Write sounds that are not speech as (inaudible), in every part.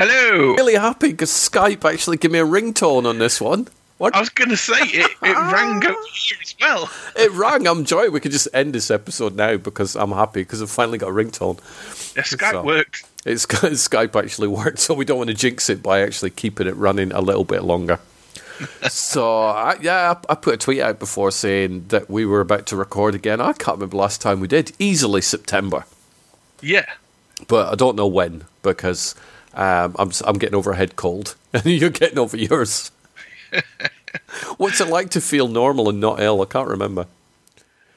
Hello. Really happy because Skype actually gave me a ringtone on this one. What? I was going to say it, it ah. rang over here as well. It rang. I'm joy. We could just end this episode now because I'm happy because I've finally got a ringtone. Yeah, Skype So- worked. It's (laughs) Skype actually worked, so we don't want to jinx it by actually keeping it running a little bit longer. (laughs) so I, yeah, I, I put a tweet out before saying that we were about to record again. I can't remember last time we did. Easily September, Yeah. but I don't know when because um, I'm I'm getting over a head cold and (laughs) you're getting over yours. (laughs) What's it like to feel normal and not ill? I can't remember.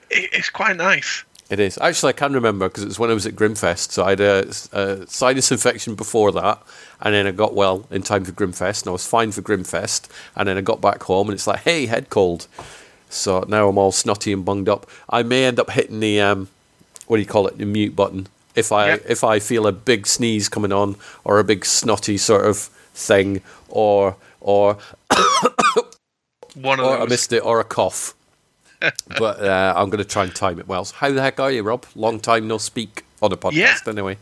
It's quite nice. It is. Actually, I can remember because it was when I was at Grimmfest. So I had a, a sinus infection before that, and then I got well in time for Grimmfest, and I was fine for Grimmfest. And then I got back home, and it's like, hey, head cold. So now I'm all snotty and bunged up. I may end up hitting the um, what do you call it, the mute button if I Yep. if I feel a big sneeze coming on or a big snotty sort of thing, or or One of or I missed it, or a cough. (laughs) but uh, I'm going to try and time it well. So how the heck are you, Rob? Long time no speak on a podcast, Yeah. anyway.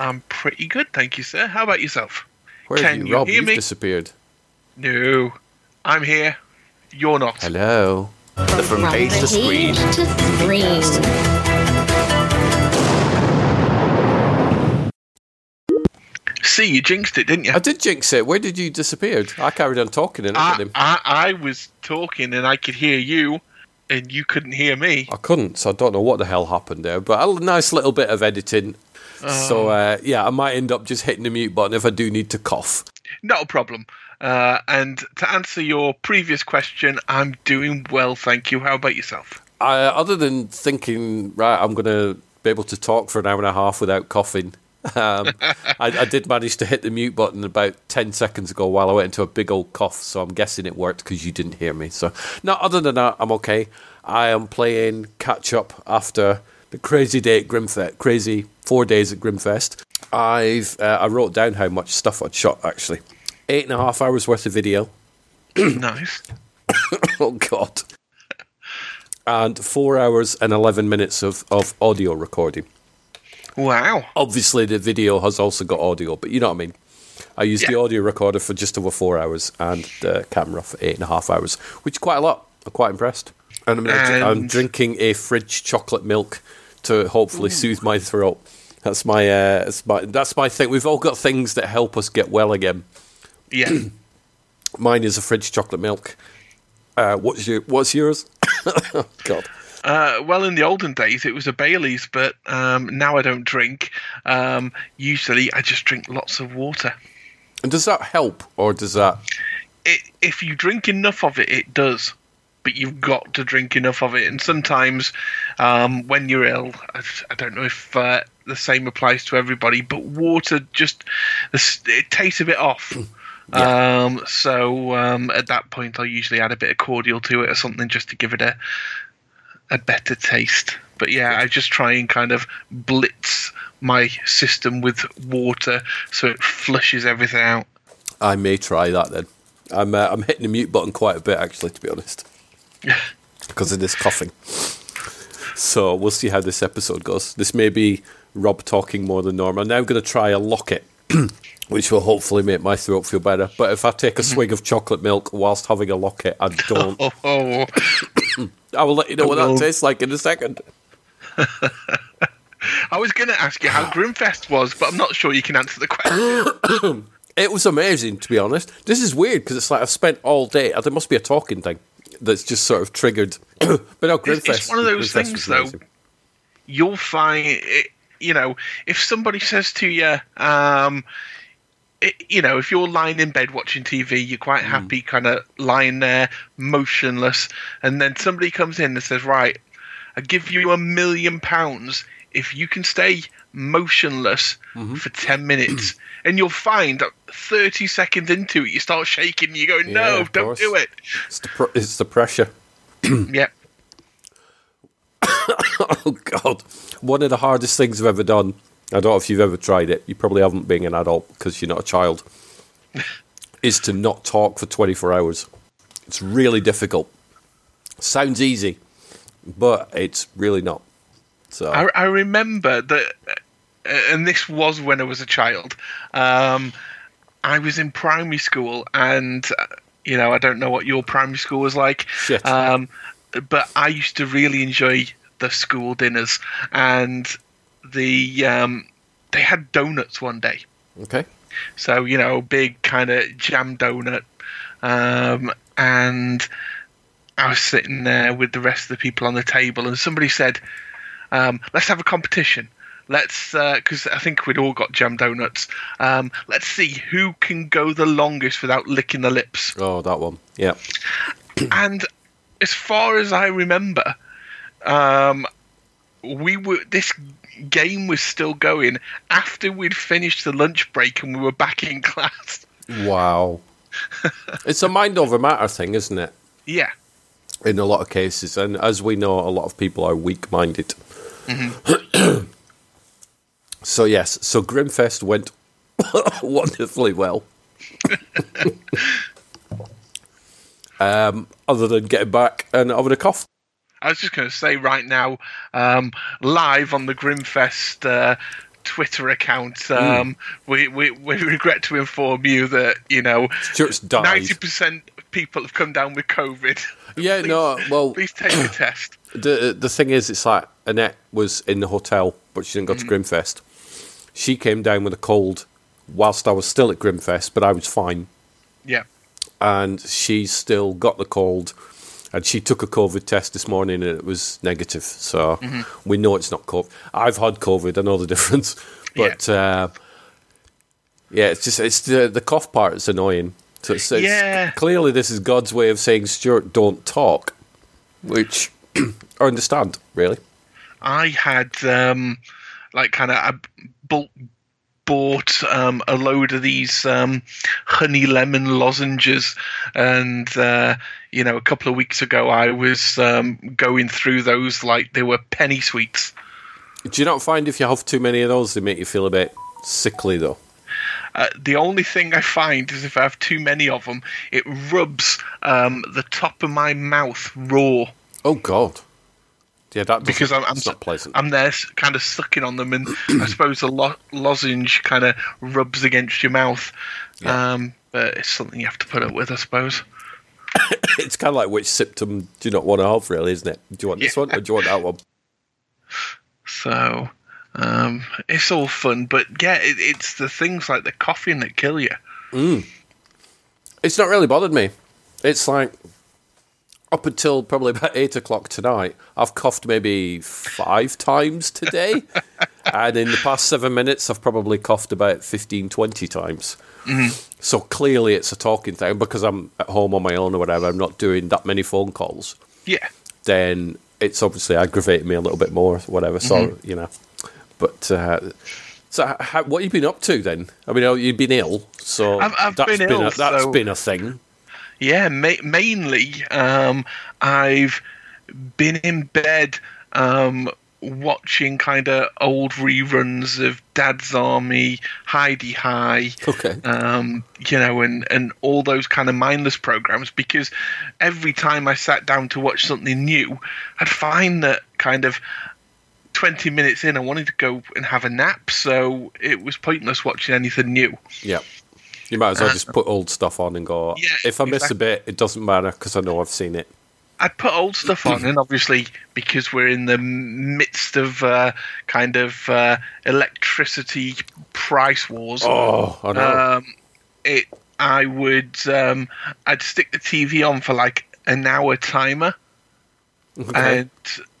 I'm pretty good, thank you, sir. How about yourself? Where Can have you, you Rob? hear You've me? disappeared. No. I'm here. You're not. Hello. From page to screen. to screen. See, you jinxed it, didn't you? I did jinx it. Where did you disappear? I carried on talking and I, everything. I, I was talking and I could hear you, and you couldn't hear me. I couldn't, so I don't know what the hell happened there. But a nice little bit of editing. Oh. So uh, yeah, I might end up just hitting the mute button if I do need to cough. Not a problem. Uh, and to answer your previous question, I'm doing well, thank you. How about yourself? I, other than thinking, right, I'm going to be able to talk for an hour and a half without coughing. Um, I, I did manage to hit the mute button about 10 seconds ago while I went into a big old cough, so I'm guessing it worked because you didn't hear me. So, no, other than that, I'm okay. I am playing catch up after the crazy day at Grimmfest, crazy four days at Grimmfest. I've uh, I wrote down how much stuff I'd shot actually. Eight and a half hours worth of video. (coughs) nice. (coughs) Oh God. And four hours and eleven minutes of, of audio recording. Wow. Obviously, the video has also got audio, but you know what I mean. I used the audio recorder for just over four hours and the camera for eight and a half hours, which is quite a lot. I'm quite impressed. And I'm, gonna I'm drinking a fridge chocolate milk to hopefully soothe my throat. That's my, uh, that's my that's my thing. We've all got things that help us get well again. Yeah. (clears throat) Mine is a fridge chocolate milk. Uh, what's your What's yours? (coughs) God. Uh, well, in the olden days, it was a Bailey's, but um, now I don't drink. Um, usually, I just drink lots of water. And does that help, or does that? It, if you drink enough of it, it does. But you've got to drink enough of it. And sometimes, um, when you're ill, I, I don't know if uh, the same applies to everybody, but water just it tastes a bit off. Um, so um, at that point, I'll usually add a bit of cordial to it or something just to give it a a better taste. But yeah, I just try and kind of blitz my system with water so it flushes everything out. I may try that then. I'm uh, I'm hitting the mute button quite a bit actually, to be honest, (laughs) because of this coughing. So we'll see how this episode goes. This may be Rob talking more than normal. Now I'm going to try a locket, (clears throat) which will hopefully make my throat feel better. But if I take a swig of chocolate milk whilst having a locket, I don't. (laughs) I will let you know what that tastes like in a second. (laughs) I was going to ask you how (sighs) Grimmfest was, but I'm not sure you can answer the question. (coughs) It was amazing, to be honest. This is weird because it's like I've spent all day. There must be a talking thing that's just sort of triggered. (coughs) but no, Grimmfest. it's one of those Grimmfest things, though. You'll find, it, you know, if somebody says to you, um, it, you know, if you're lying in bed watching TV, you're quite Mm. happy, kind of lying there, motionless, and then somebody comes in and says, "Right, I give you a million pounds if you can stay motionless Mm-hmm. for ten minutes." (clears throat) And you'll find that 30 seconds into it, you start shaking. You go, "No, of don't course. do it." It's the, pr- it's the pressure. (clears throat) yep. (coughs) Oh, God. One of the hardest things I've ever done. I don't know if you've ever tried it. You probably haven't being an adult because you're not a child. is to not talk for 24 hours. It's really difficult. Sounds easy, but it's really not. So I, I remember that and this was when I was a child. Um, I was in primary school, and uh, you know, I don't know what your primary school was like. Um, but I used to really enjoy the school dinners, and the um, they had donuts one day. Okay. So you know, big kind of jam donut, um, and I was sitting there with the rest of the people on the table, and somebody said, um, "Let's have a competition. Let's because I think we'd all got jam donuts. Um, let's see who can go the longest without licking the lips." Oh, that one. Yeah. (clears throat) and as far as I remember, um, we were this game was still going after we'd finished the lunch break and we were back in class. Wow. it's a mind over matter thing, isn't it? Yeah. In a lot of cases, and as we know, a lot of people are weak-minded. so yes, so Grimmfest went (coughs) wonderfully well. (laughs) um, other than getting back and having a cough. I was just going to say right now, um, live on the Grimmfest uh, Twitter account, um, we, we we regret to inform you that you know ninety percent of people have come down with COVID. (laughs) Yeah, Please- no, well, please take the (coughs) test. the the thing is, it's like Annette was in the hotel, but she didn't go to Grimmfest. She came down with a cold whilst I was still at Grimmfest, but I was fine, Yeah, and she still got the cold. And she took a COVID test this morning, and it was negative. So we know it's not COVID. I've had COVID. I know the (laughs) difference, but uh, yeah, it's just it's the the cough part is annoying. So it's, it's Yeah. clearly this is God's way of saying, Stuart, don't talk, which (clears throat) I understand really. I had um, like kind of a bulk bought um, a load of these um, honey lemon lozenges, and uh, you know, a couple of weeks ago I was um, going through those like they were penny sweets. Do you not find if you have too many of those, they make you feel a bit sickly though? Uh, the only thing I find is if I have too many of them, it rubs um, the top of my mouth raw. Oh God! Yeah, that because I'm, I'm, not pleasant. I'm there kind of sucking on them, and I suppose the lo- lozenge kind of rubs against your mouth. Yeah. Um, but it's something you have to put up with, I suppose. (coughs) it's kind of like which symptom do you not want to have, really, isn't it? Do you want this one or do you want that one? So um, it's all fun, but yeah, it, it's the things like the coughing that kill you. It's not really bothered me. It's like up until probably about eight o'clock tonight, I've coughed maybe five times today. (laughs) and in the past seven minutes, I've probably coughed about 15, 20 times. So clearly it's a talking thing because I'm at home on my own or whatever. I'm not doing that many phone calls. Yeah, Then it's obviously aggravating me a little bit more, whatever. So, you know. But, uh, so how, what have you been up to then? I mean, oh, you've been ill, so I've- I've that's been ill, a, that's so- been a thing. Yeah. Ma- mainly, um, I've been in bed um, watching kind of old reruns of Dad's Army, Hi-de-Hi. Okay. um, you know, and, and all those kind of mindless programs because every time I sat down to watch something new, I'd find that kind of 20 minutes in, I wanted to go and have a nap, so it was pointless watching anything new. Yeah. You might as well just put old stuff on and go. Yeah, if I miss exactly. a bit, it doesn't matter because I know I've seen it. I'd put old stuff on, (clears throat) and obviously, because we're in the midst of uh, kind of uh, electricity price wars, Oh, I know. um, it I would um, I'd stick the TV on for like an hour timer, Okay. and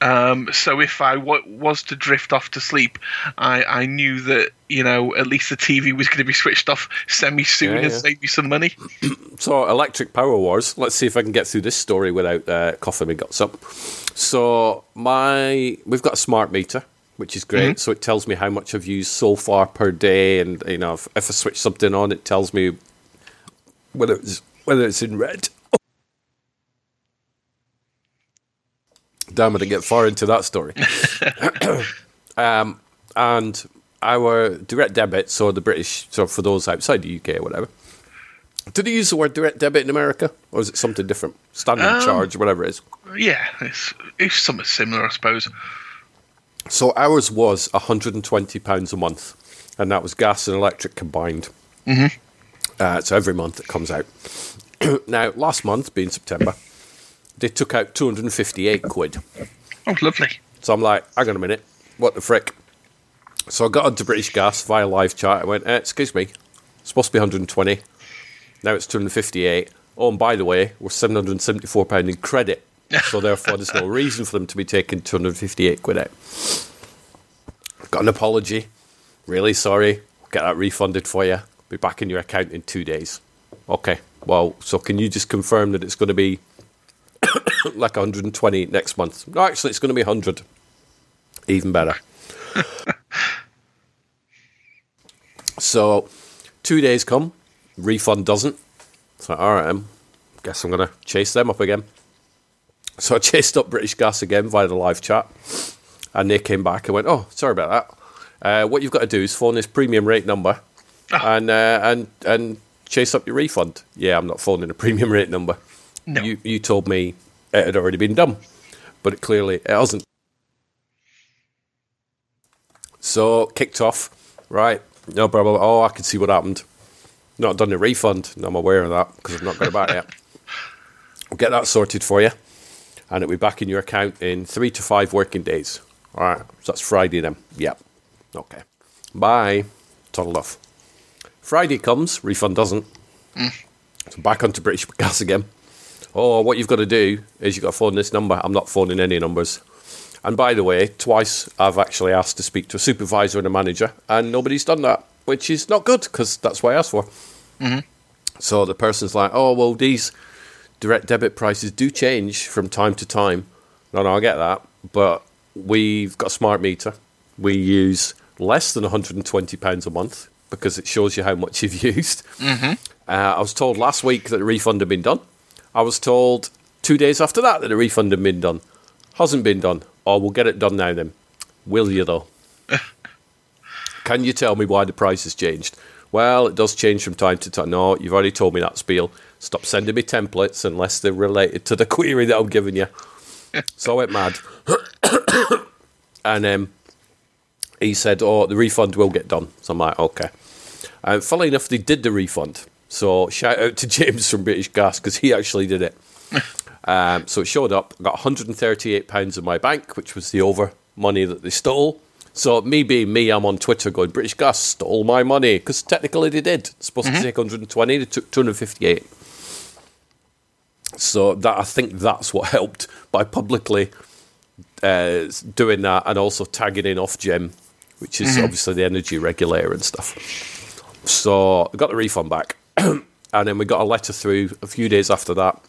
um, so if I w- was to drift off to sleep, I, I knew that you know at least the TV was going to be switched off semi soon Yeah, and yeah. save me some money. (clears throat) So, Electric Power Wars. Let's see if I can get through this story without uh, coughing my guts up. So, my we've got a smart meter, which is great. Mm-hmm. So it tells me how much I've used so far per day, and you know if, if I switch something on, it tells me whether it's whether it's in red. Damn, I didn't get far into that story. (laughs) um, and our direct debit, so the British, so for those outside the UK or whatever, did they use the word direct debit in America, or is it something different? Standing Um, charge, whatever it is. Yeah, it's it's something similar, I suppose. So ours was £120 a month, and that was gas and electric combined. Mm-hmm. Uh, so every month it comes out. (clears throat) now, last month, being September, they took out 258 quid. Oh, lovely. So I'm like, hang on a minute, what the frick? So I got onto British Gas via live chat. I went, eh, excuse me, it's supposed to be 120. Now it's 258. Oh, and by the way, we're 774 pound in credit. So (laughs) therefore, there's no reason for them to be taking 258 quid out. Got an apology. Really sorry. Get that refunded for you. Be back in your account in two days. Okay. Well, so can you just confirm that it's going to be (coughs) like 120 next month? No, actually, it's going to be 100. Even better. (laughs) so, two days come, refund doesn't. So, all right, um, guess I'm going to chase them up again. So I (laughs) chased up British Gas again via the live chat, and they came back and went, "Oh, sorry about that. Uh, what you've got to do is phone this premium rate number, (laughs) and uh, and and chase up your refund." Yeah, I'm not phoning a premium rate number. No. You you told me it had already been done, but it clearly it hasn't. So kicked off, right? No problem. Oh, I can see what happened. Not done the refund. I'm aware of that because I've not got it back yet. We'll get that sorted for you, and it'll be back in your account in three to five working days. All right, so that's Friday then. Yep. Okay. Bye. Toddled off. Friday comes, refund doesn't. Mm. So back onto British (laughs) Gas again. Oh, what you've got to do is you've got to phone this number. I'm not phoning any numbers. And by the way, twice I've actually asked to speak to a supervisor and a manager, and nobody's done that, which is not good because that's what I asked for. So the person's like, oh, well, these direct debit prices do change from time to time. No, no, I get that. But we've got a smart meter. We use less than £120 a month because it shows you how much (laughs) you've used. Uh, I was told last week that the refund had been done. I was told two days after that that the refund had been done. Hasn't been done. Oh, we'll get it done now then. Will you, though? (laughs) Can you tell me why the price has changed? Well, it does change from time to time. No, you've already told me that, Spiel. Stop sending me templates unless they're related to the query that I'm giving you. (laughs) so I went mad. (coughs) and um, he said, Oh, the refund will get done. So I'm like, Okay. And funnily enough, they did the refund. So shout out to (laughs) James from British Gas because he actually did it. (laughs) um, so it showed up. I got 138 pounds in my bank, which was the over money that they stole. So me being me, I'm on Twitter going British Gas stole my money because technically they did. It's supposed to take 120, they took 258. So that I think that's what helped by publicly uh, doing that and also tagging in Ofgem, which is obviously the energy regulator and stuff. So I got the refund back, (clears throat) and then we got a letter through a few days after that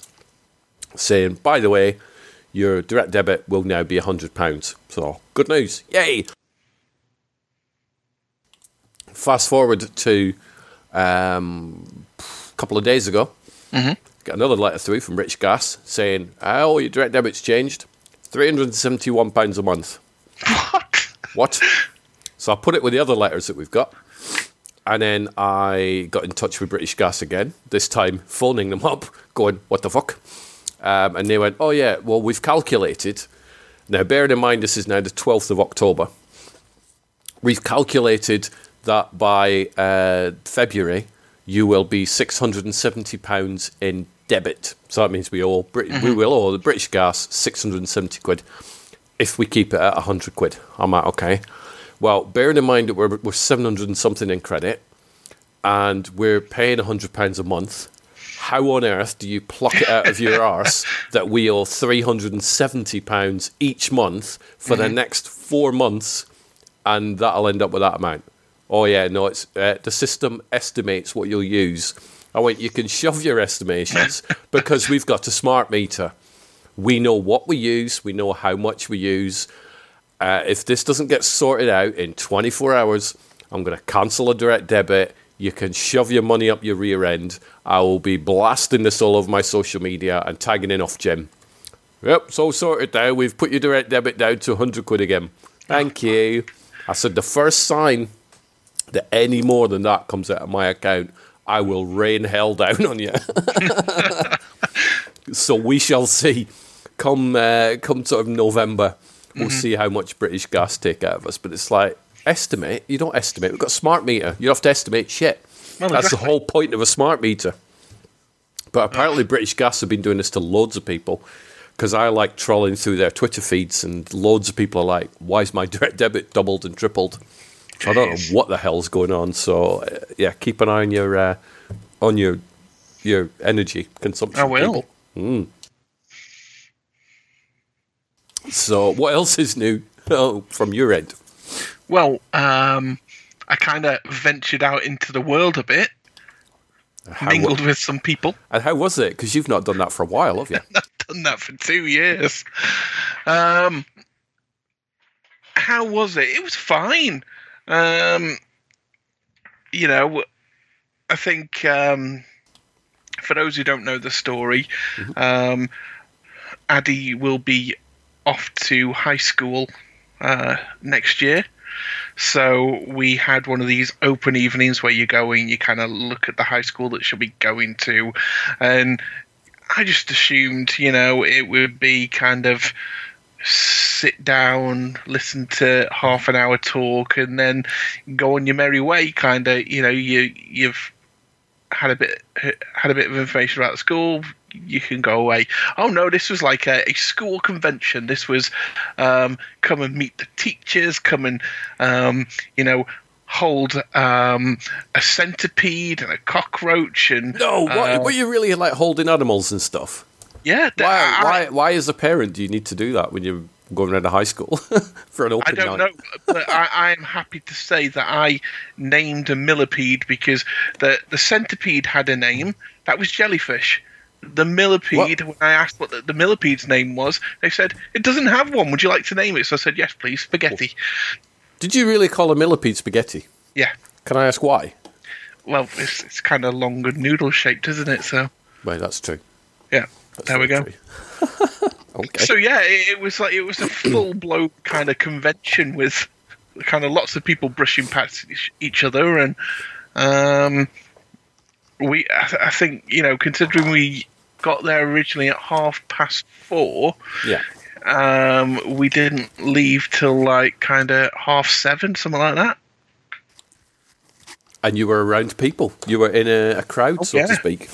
saying, by the way, your direct debit will now be hundred pounds. So good news, yay! Fast forward to um, a couple of days ago, got another letter through from Rich Gas saying, "Oh, your direct debit's changed, three hundred and seventy-one pounds a month." What? What? So I put it with the other letters that we've got. And then I got in touch with British Gas again, this time phoning them up, going, What the fuck? Um, and they went, Oh, yeah, well, we've calculated. Now, bearing in mind, this is now the 12th of October. We've calculated that by uh, February, you will be £670 in debit. So that means we owe Brit- we will owe the British Gas 670 quid if we keep it at 100 quid. I'm like, okay. Well, bearing in mind that we're, we're 700 and something in credit and we're paying 100 pounds a month, how on earth do you pluck it out of your (laughs) arse that we owe 370 pounds each month for the next four months and that'll end up with that amount? Oh, yeah, no, it's uh, the system estimates what you'll use. I went, you can shove your estimations (laughs) because we've got a smart meter. We know what we use, we know how much we use. Uh, if this doesn't get sorted out in 24 hours, I'm going to cancel a direct debit. You can shove your money up your rear end. I will be blasting this all over my social media and tagging in Ofgem. Yep, it's all sorted now. We've put your direct debit down to 100 quid again. Thank you. I said the first sign that any more than that comes out of my account, I will rain hell down on you. (laughs) so we shall see. Come, uh, come sort of November, we'll see how much British gas take out of us. But it's like estimate. You don't estimate. We've got a smart meter. You don't have to estimate shit. Well, That's exactly. the whole point of a smart meter. But apparently, British Gas have been doing this to loads of people. Because I like trolling through their Twitter feeds, and loads of people are like, "Why is my (laughs) direct debit doubled and tripled?" So I don't know what the hell's going on. So uh, yeah, keep an eye on your uh, on your your energy consumption. I will. people. So what else is new oh, from your end? Well, um, I kind of ventured out into the world a bit, How, mingled with some people. and how was it? Because you've not done that for a while, have you? (laughs) Done that for two years. Um, how was it? It was fine. Um, you know, I think um, for those who don't know the story, um, Addy will be off to high school uh, next year. So we had one of these open evenings where you go and you kind of look at the high school that she'll be going to, and I just assumed, you know, it would be kind of sit down, listen to half an hour talk, and then go on your merry way. Kind of, you know, you you've had a bit had a bit of information about the school. You can go away. Oh no, this was like a, a school convention. This was um, come and meet the teachers. Come and um, you know hold um, a centipede and a cockroach and No, what, uh, were you really like holding animals and stuff? yeah. Why, I- why, why, as a parent, do you need to do that when you're going around a high school (laughs) for an open I don't night? know, but I, I am happy to say that I named a millipede because the the centipede had a name. That was jellyfish. The millipede. When I asked what the, the millipede's name was, they said it doesn't have one. Would you like to name it? So I said yes, please. Spaghetti. Did you really call a millipede spaghetti? Yeah. Can I ask why? Well, it's it's kind of long and noodle shaped, isn't it? So Well, that's true. yeah. That's there we go. (laughs) okay. So yeah, it, it was like it was a full blown kind of convention with kind of lots of people brushing past each, each other, and um, we I, th- I think you know considering we got there originally at half past four, yeah. um, we didn't leave till like kind of half seven, something like that. And you were around people. You were in a, a crowd, so to Oh, speak.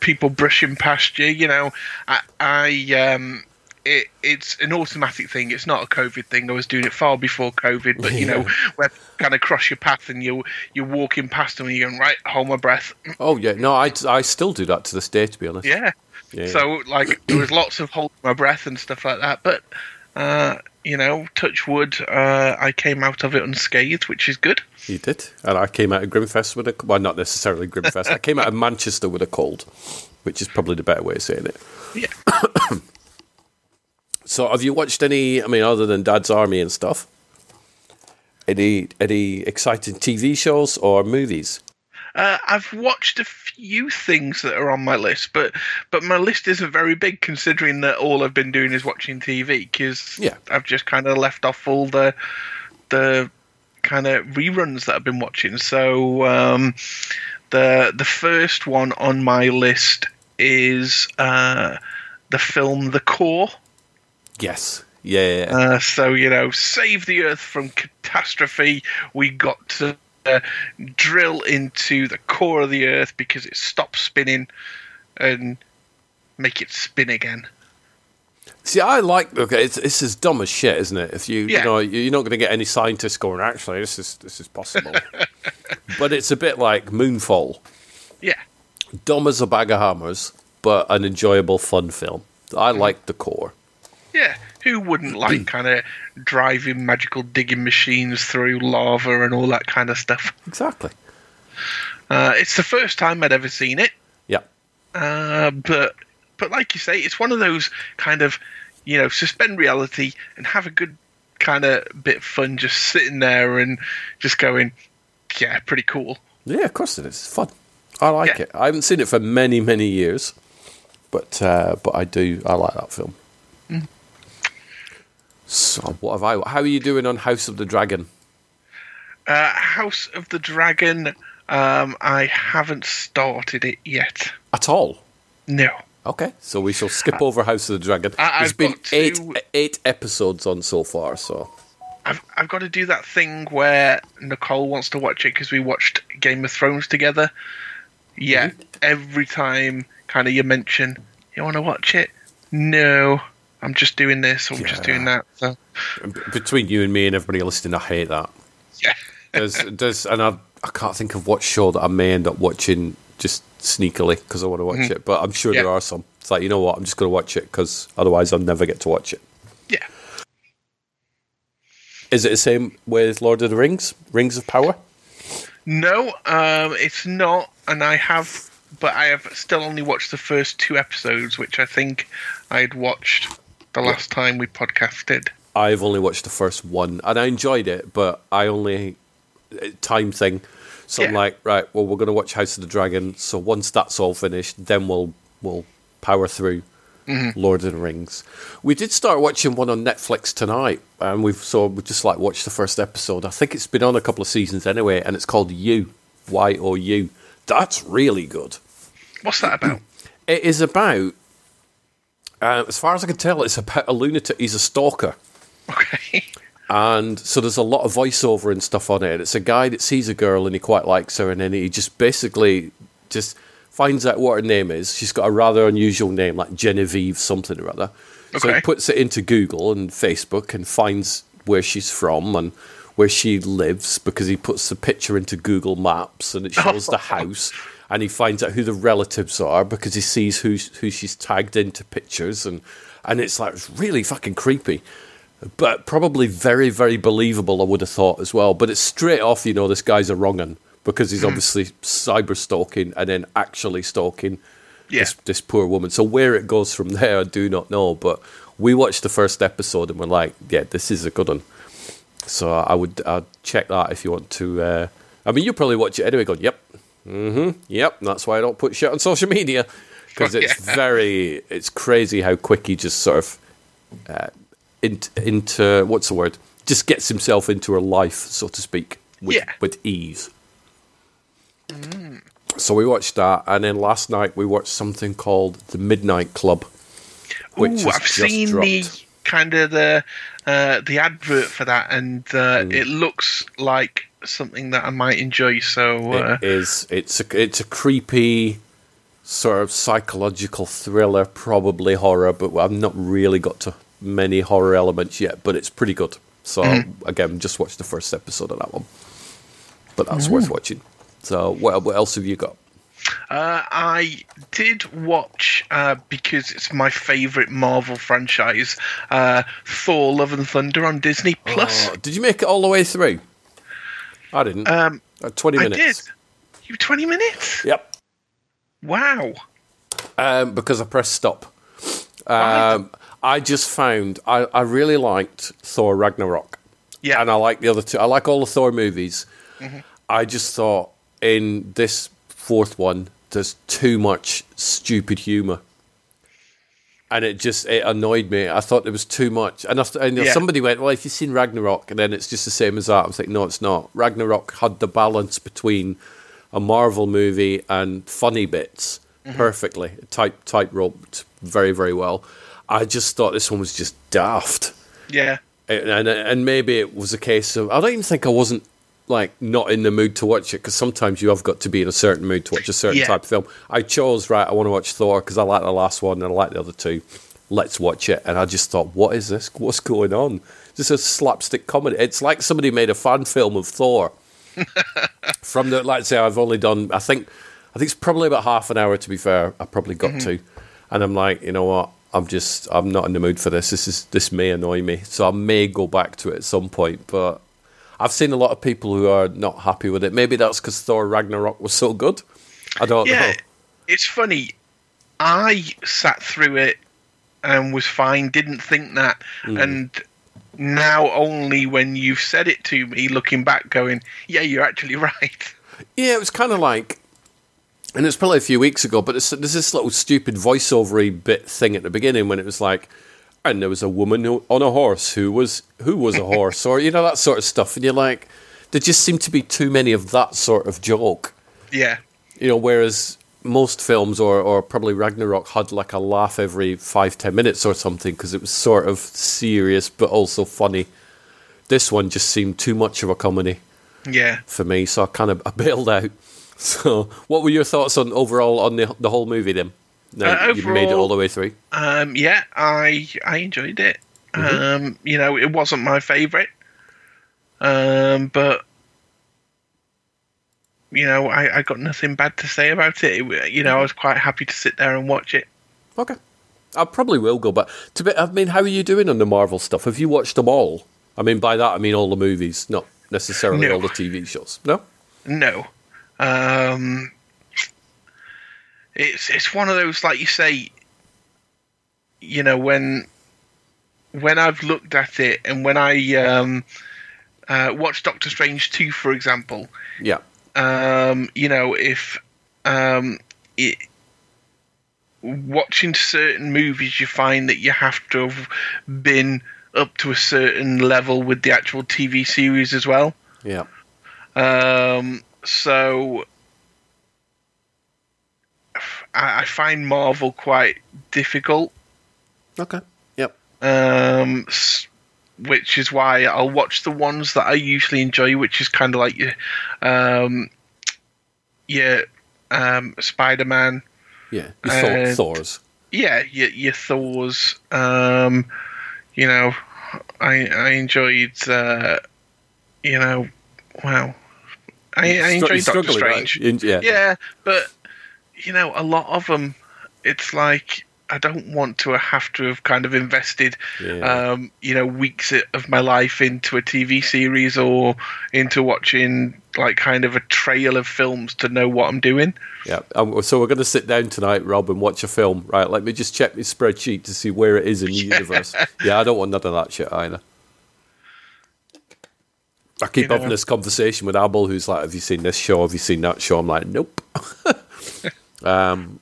people brushing past you. You know, I, I um, it, it's an automatic thing. It's not a COVID thing. I was doing it far before COVID, but you know, where people kind of cross your path and you you're walking past them and you're going right, hold my breath. (laughs) Oh, yeah. No, I, I still do that to this day, to be honest. Yeah. Yeah. So like there was lots of holding my breath and stuff like that, but uh, you know, touch wood, uh, I came out of it unscathed, which is good. You did. And I came out of Grimmfest with a well, not necessarily Grimmfest. I came out of (laughs) Manchester with a cold, which is probably the better way of saying it. Yeah. (coughs) (coughs) So, have you watched any? I mean, other than Dad's Army and stuff, any any exciting TV shows or movies? Uh, I've watched a few things that are on my list, but but my list isn't very big considering that all I've been doing is watching TV because Yeah. I've just kind of left off all the the kind of reruns that I've been watching. So um, the the first one on my list is uh, the film The Core. Yes. Yeah. Uh, so you know, save the Earth from catastrophe. We got to uh, drill into the core of the Earth because it stops spinning and make it spin again. See, I like. Okay, it's it's as dumb as shit, isn't it? If you Yeah. you know you're not going to get any scientists going. Actually, this is this is possible. (laughs) but it's a bit like Moonfall. Yeah, Dumb as a bag of hammers, but an enjoyable, fun film. I like the core. Yeah. Who wouldn't like kind of driving magical digging machines through lava and all that kind of stuff? Exactly. Uh, it's the first time I'd ever seen it. Yeah. Uh, but but like you say, it's one of those kind of you know suspend reality and have a good kind of bit of fun just sitting there and just going, yeah, pretty cool. Yeah, of course it is. It's fun. I like Yeah. it. I haven't seen it for many, many years, but uh, but I do. I like that film. So what have I? How are you doing on House of the Dragon? Uh, House of the Dragon. Um, I haven't started it yet. At all? No. Okay, so we shall skip over House of the Dragon. I- There's been got to- eight eight episodes on so far, so I've I've got to do that thing where Nicole wants to watch it because we watched Game of Thrones together. Yeah, Mm-hmm. every time kind of you mention you want to watch it, no, I'm just doing this or I'm just doing that. So between you and me and everybody listening, I hate that. yeah, There's, (laughs) there's, and I, I can't think of what show that I may end up watching just sneakily because I want to watch it. But I'm sure Yeah. there are some. It's like you know what, I'm just going to watch it because otherwise I'll never get to watch it. yeah. Is it the same with Lord of the Rings, Rings of Power? No, um, it's not, and I have, but I have still only watched the first two episodes, which I think I had watched the last time we podcasted. I've only watched the first one and I enjoyed it, but I only uh, time thing. So I'm like, right, well, we're going to watch House of the Dragon. So once that's all finished, then we'll we'll power through Lord of the Rings. We did start watching one on Netflix tonight, and we've so we just like watched the first episode. I think it's been on a couple of seasons anyway, and it's called You, Y O U. That's really good. What's that about? (clears throat) It is about, uh, as far as I can tell, it's about a lunatic. He's a stalker. Okay. (laughs) And so there's a lot of voiceover and stuff on it. It's a guy that sees a girl and he quite likes her, and then he just basically just finds out what her name is. She's got a rather unusual name, like Genevieve something or other. So he puts it into Google and Facebook and finds where she's from and where she lives because he puts the picture into Google Maps and it shows the (laughs) house. And he finds out who the relatives are because he sees who who she's tagged into pictures and and it's like it's really fucking creepy but probably very, very believable. I would have thought as well. But it's straight off, you know, this guy's a wrong un because he's obviously cyber stalking and then actually stalking Yeah. this this poor woman. So where it goes from (laughs) there, I do not know. But we watched the first episode and we're like, yeah, this is a good one. So I would I'd check that if you want to. Uh, I mean, you probably watch it anyway. Going, yep, mm-hmm, yep. That's why I don't put shit on social media because it's yeah. (laughs) very, it's crazy how quick he just sort of uh, into, into what's the word? Just gets himself into a life, so to speak, with, Yeah. with ease. So we watched that, and then last night we watched something called The Midnight Club, which Ooh, I've seen dropped. the kind of the uh, the advert for that, and uh, Hmm. it looks like something that I might enjoy. So uh, It is. It's a it's a creepy sort of psychological thriller, probably horror, but I've not really got to many horror elements yet. But it's pretty good. So Mm-hmm. again, just watch the first episode of that one. But that's worth watching. So what what else have you got? uh, I did watch uh, because it's my favorite Marvel franchise, uh, Thor: Love and Thunder on Disney Plus. Oh, did you make it all the way through? I didn't. Um, Uh, Twenty I minutes. did. You twenty minutes? Yep. Wow. Um, because I pressed stop. Um, I just found I, I really liked Thor Ragnarok. Yeah. and I like the other two. I like all the Thor movies. I just thought in this fourth one, there's too much stupid humor, and it just it annoyed me. I thought there was too much, and, I, and Yeah. somebody went, "Well, if you've seen Ragnarok, and then it's just the same as that." I was like, "No, it's not." Ragnarok had the balance between a Marvel movie and funny bits mm-hmm. perfectly, tight tight roped very very well. I just thought this one was just daft Yeah. and and maybe it was a case of I don't even think I wasn't like not in the mood to watch it because sometimes you have got to be in a certain mood to watch a certain Yeah. type of film. I chose right. I want to watch Thor because I like the last one and I like the other two. Let's watch it, and I just thought, what is this? What's going on? Just a slapstick comedy. It's like somebody made a fan film of Thor. (laughs) From the like, say, I've only done. I think, I think it's probably about half an hour. To be fair, I probably got mm-hmm. to, and I'm like, you know what? I'm just, I'm not in the mood for this. This is, this may annoy me, so I may go back to it at some point. But I've seen a lot of people who are not happy with it. Maybe that's because Thor Ragnarok was so good. I don't Yeah. know. It's funny. I sat through it and was fine, didn't think that. Mm. And now, only when you've said it to me, looking back, going, yeah, you're actually (laughs) right. Yeah, it was kind of like, and it's probably a few weeks ago, but it's, there's this little stupid voiceovery bit thing at the beginning when it was like, and there was a woman who, on a horse who was who was a horse, or you know that sort of stuff, and you're like, there just seemed to be too many of that sort of joke, Yeah. you know. Whereas most films, or or probably Ragnarok, had like a laugh every five ten minutes or something because it was sort of serious but also funny. This one just seemed too much of a comedy Yeah. for me, so I kind of I bailed out. (laughs) So, what were your thoughts on overall on the the whole movie then? Now Uh, you made it all the way through. Um, yeah, I I enjoyed it. Um, you know, it wasn't my favorite, um, but you know, I, I got nothing bad to say about it. it. You know, I was quite happy to sit there and watch it. Okay. I probably will go, but to be, I mean, how are you doing on the Marvel stuff? Have you watched them all? I mean, by that I mean all the movies, not necessarily No. all the TV shows. No. No, um, it's it's one of those like you say. You know when when I've looked at it and when I um, uh, watched Doctor Strange two, for example, Yeah. um, you know, if um, it, watching certain movies, you find that you have to have been up to a certain level with the actual TV series as well. Yeah. Um, so I, I find Marvel quite difficult, Okay. Yep. um, which is why I'll watch the ones that I usually enjoy, which is kind of like your, um, your um, Spider Man. Yeah. You thought Uh, Thor's. yeah, your, your Thor's. Um, you know, I I enjoyed. Uh, you know, wow. I, I enjoyed Doctor right? Strange. In- yeah. Yeah, but you know, a lot of them, it's like I don't want to have to have kind of invested, Yeah. um, you know, weeks of my life into a TV series or into watching like kind of a trail of films to know what I'm doing. Yeah. Um, so we're going to sit down tonight, Rob, and watch a film. Right. Let me just check my spreadsheet to see where it is in the (laughs) universe. Yeah. I don't want none of that shit either. I keep You know- having this conversation with Abel, who's like, "Have you seen this show? Have you seen that show?" I'm like, "Nope." (laughs) (laughs) um,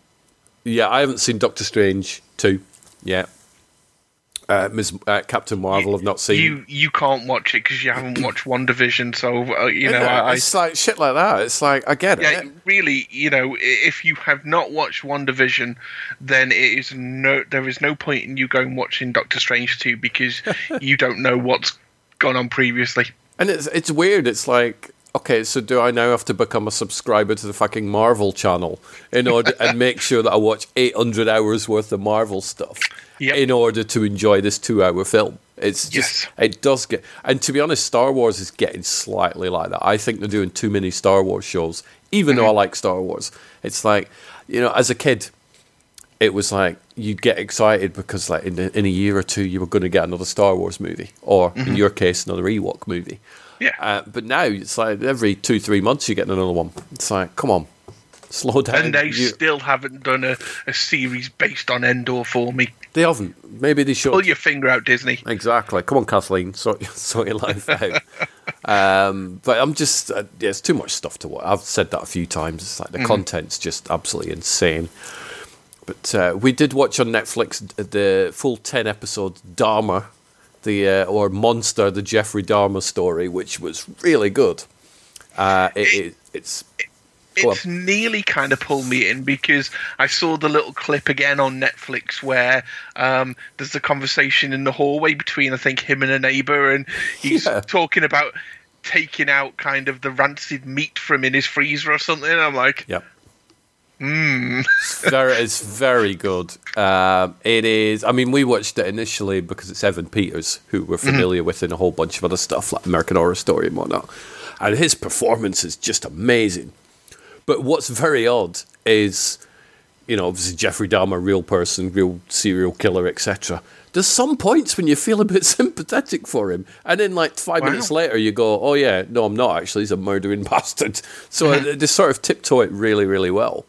yeah, I haven't seen Doctor Strange two yet. Uh, Ms. Uh, Captain Marvel, I've not seen. You you can't watch it because you haven't (clears throat) watched WandaVision, so uh, you know I, I it's like shit like that. It's like I get yeah, it. really, you know, if you have not watched WandaVision, then it is no, there is no point in you going watching Doctor Strange two because (laughs) you don't know what's gone on previously. And it's it's weird. It's like, okay, so do I now have to become a subscriber to the fucking Marvel channel in order and (laughs) make sure that I watch 800 hours worth of Marvel stuff Yep. in order to enjoy this two-hour film? It's just Yes. it does get. And to be honest, Star Wars is getting slightly like that. I think they're doing too many Star Wars shows, even though I mm-hmm. like Star Wars. It's like, you know, as a kid. It was like you'd get excited because, like, in a, in a year or two, you were going to get another Star Wars movie, or in mm-hmm. your case, another Ewok movie. Yeah. Uh, but now it's like every two, three months you're getting another one. It's like, come on, slow down. and they You- still haven't done a, a series based on Endor for me. they haven't. Maybe they should. Pull your finger out, Disney. Exactly. Come on, Kathleen, sort, (laughs) sort your life out. (laughs) um, but I'm just, uh, yeah, it's too much stuff to watch. I've said that a few times. It's like the content's just absolutely insane. But uh, we did watch on Netflix the full 10 episodes Dahmer, the uh, or Monster, the Jeffrey Dahmer story, which was really good. Uh, it, it, it's Go It's nearly kind of pulled me in because I saw the little clip again on Netflix where um, there's a conversation in the hallway between I think him and a neighbor, and he's Yeah. talking about taking out kind of the rancid meat from in his freezer or something. I'm like, Yep. Hmm, very, it's very good. Um, it is. I mean, we watched it initially because it's Evan Peters, who we're familiar with in a whole bunch of other stuff like American Horror Story and whatnot, and his performance is just amazing. But what's very odd is, you know, obviously Jeffrey Dahmer, real person, real serial killer, etc. There's some points when you feel a bit (laughs) sympathetic for him, and then like five Wow. minutes later, you go, "Oh yeah, no, I'm not actually. He's a murdering (laughs) bastard." So (laughs) uh, they sort of tiptoe it really, really well.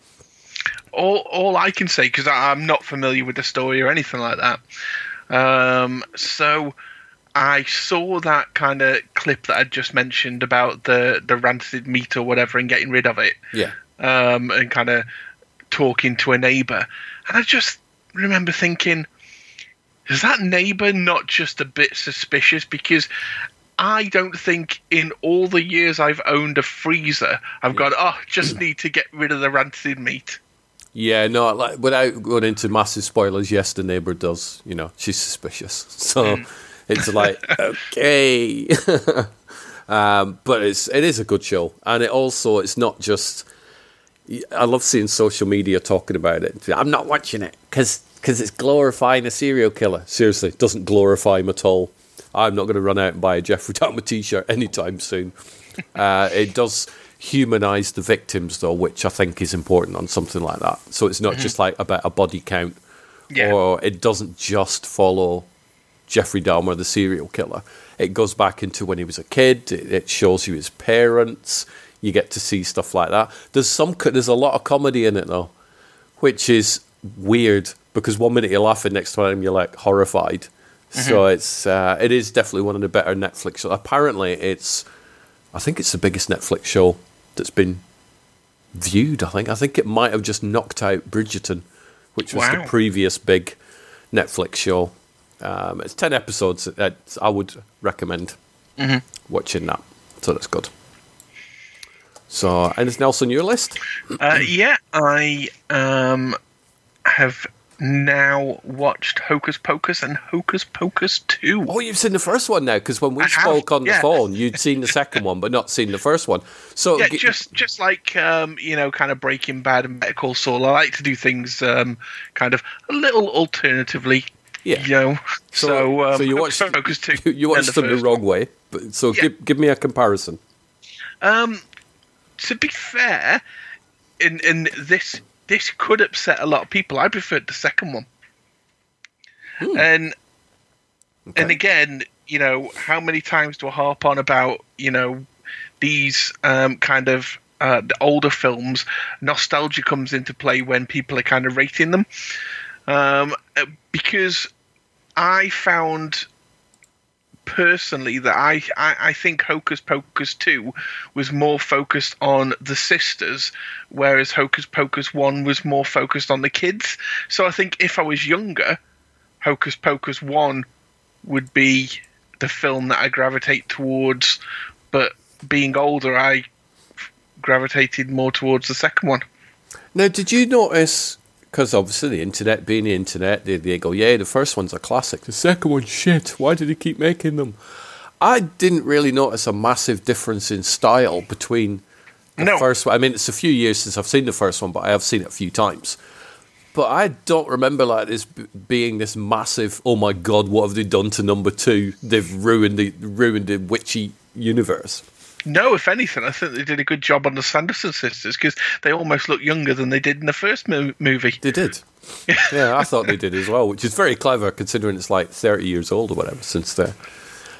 All all I can say because I'm not familiar with the story or anything like that. Um, so I saw that kind of clip that I just mentioned about the the rancid meat or whatever and getting rid of it, Yeah. um, and kind of talking to a neighbor, and I just remember thinking, is that neighbor not just a bit suspicious because. I don't think in all the years I've owned a freezer, I've gone, oh, just need to get rid of the rancid meat. Yeah, no, like without going into massive spoilers, yes, the neighbor does. You know, she's suspicious, (laughs) so it's like (laughs) okay. (laughs) um, but it's it is a good show, and it also it's not just. I love seeing social media talking about it. I'm not watching it because it's glorifying a serial killer. Seriously, it doesn't glorify him at all. I'm not going to run out and buy a Jeffrey Dahmer T-shirt anytime soon. Uh, it does humanize the victims, though, which I think is important on something like that. So it's not just like about a body count, Yeah. or it doesn't just follow Jeffrey Dahmer, the serial killer. It goes back into when he was a kid. It, it shows you his parents. You get to see stuff like that. There's some. There's a lot of comedy in it though, which is weird because one minute you're laughing, next time you're like horrified. So it's uh, it is definitely one of the better Netflix. Apparently, it's I think it's the biggest Netflix show that's been viewed. I think I think it might have just knocked out Bridgerton, which was Wow. the previous big Netflix show. Um, it's ten episodes. It's- I would recommend watching that. So that's good. So, anything else on your list? Uh, yeah, I um, have now watched Hocus Pocus and Hocus Pocus 2. Oh, you've seen the first one now because when we I have, spoke on the phone, you'd seen the second one, but not seen the first one. So, yeah, g- just just like um, you know, kind of Breaking Bad and Better Call Saul. I like to do things um, kind of a little alternatively. Yeah. You know, so um, so you Hocus watched Pocus two. you, (laughs) you watched them the wrong way. But so Yeah. give give me a comparison. Um, to be fair, in in this this could upset a lot of people. I preferred the second one, and and Okay. again, you know, how many times do I harp on about you know these um, kind of uh, the older films? Nostalgia comes into play when people are kind of rating them, um, uh, because I found personally that I, I I think Hocus Pocus two was more focused on the sisters, whereas Hocus Pocus one was more focused on the kids. So I think if I was younger, Hocus Pocus one would be the film that I gravitate towards, but being older, I gravitated more towards the second one. Now, did you notice? Because obviously the internet being the internet, they, they go, yeah, the first one's a classic. The second one's shit. Why did he keep making them? I didn't really notice a massive difference in style between the No. first one. I mean, it's a few years since I've seen the first one, but I have seen it a few times. But I don't remember like this b- being this massive. Oh my god, what have they done to number two? They've ruined the ruined the witchy universe. No, if anything, I think they did a good job on the Sanderson sisters because they almost look younger than they did in the first mo- movie. They did. (laughs) yeah, I thought they did as well, which is very clever considering it's like thirty years old or whatever since the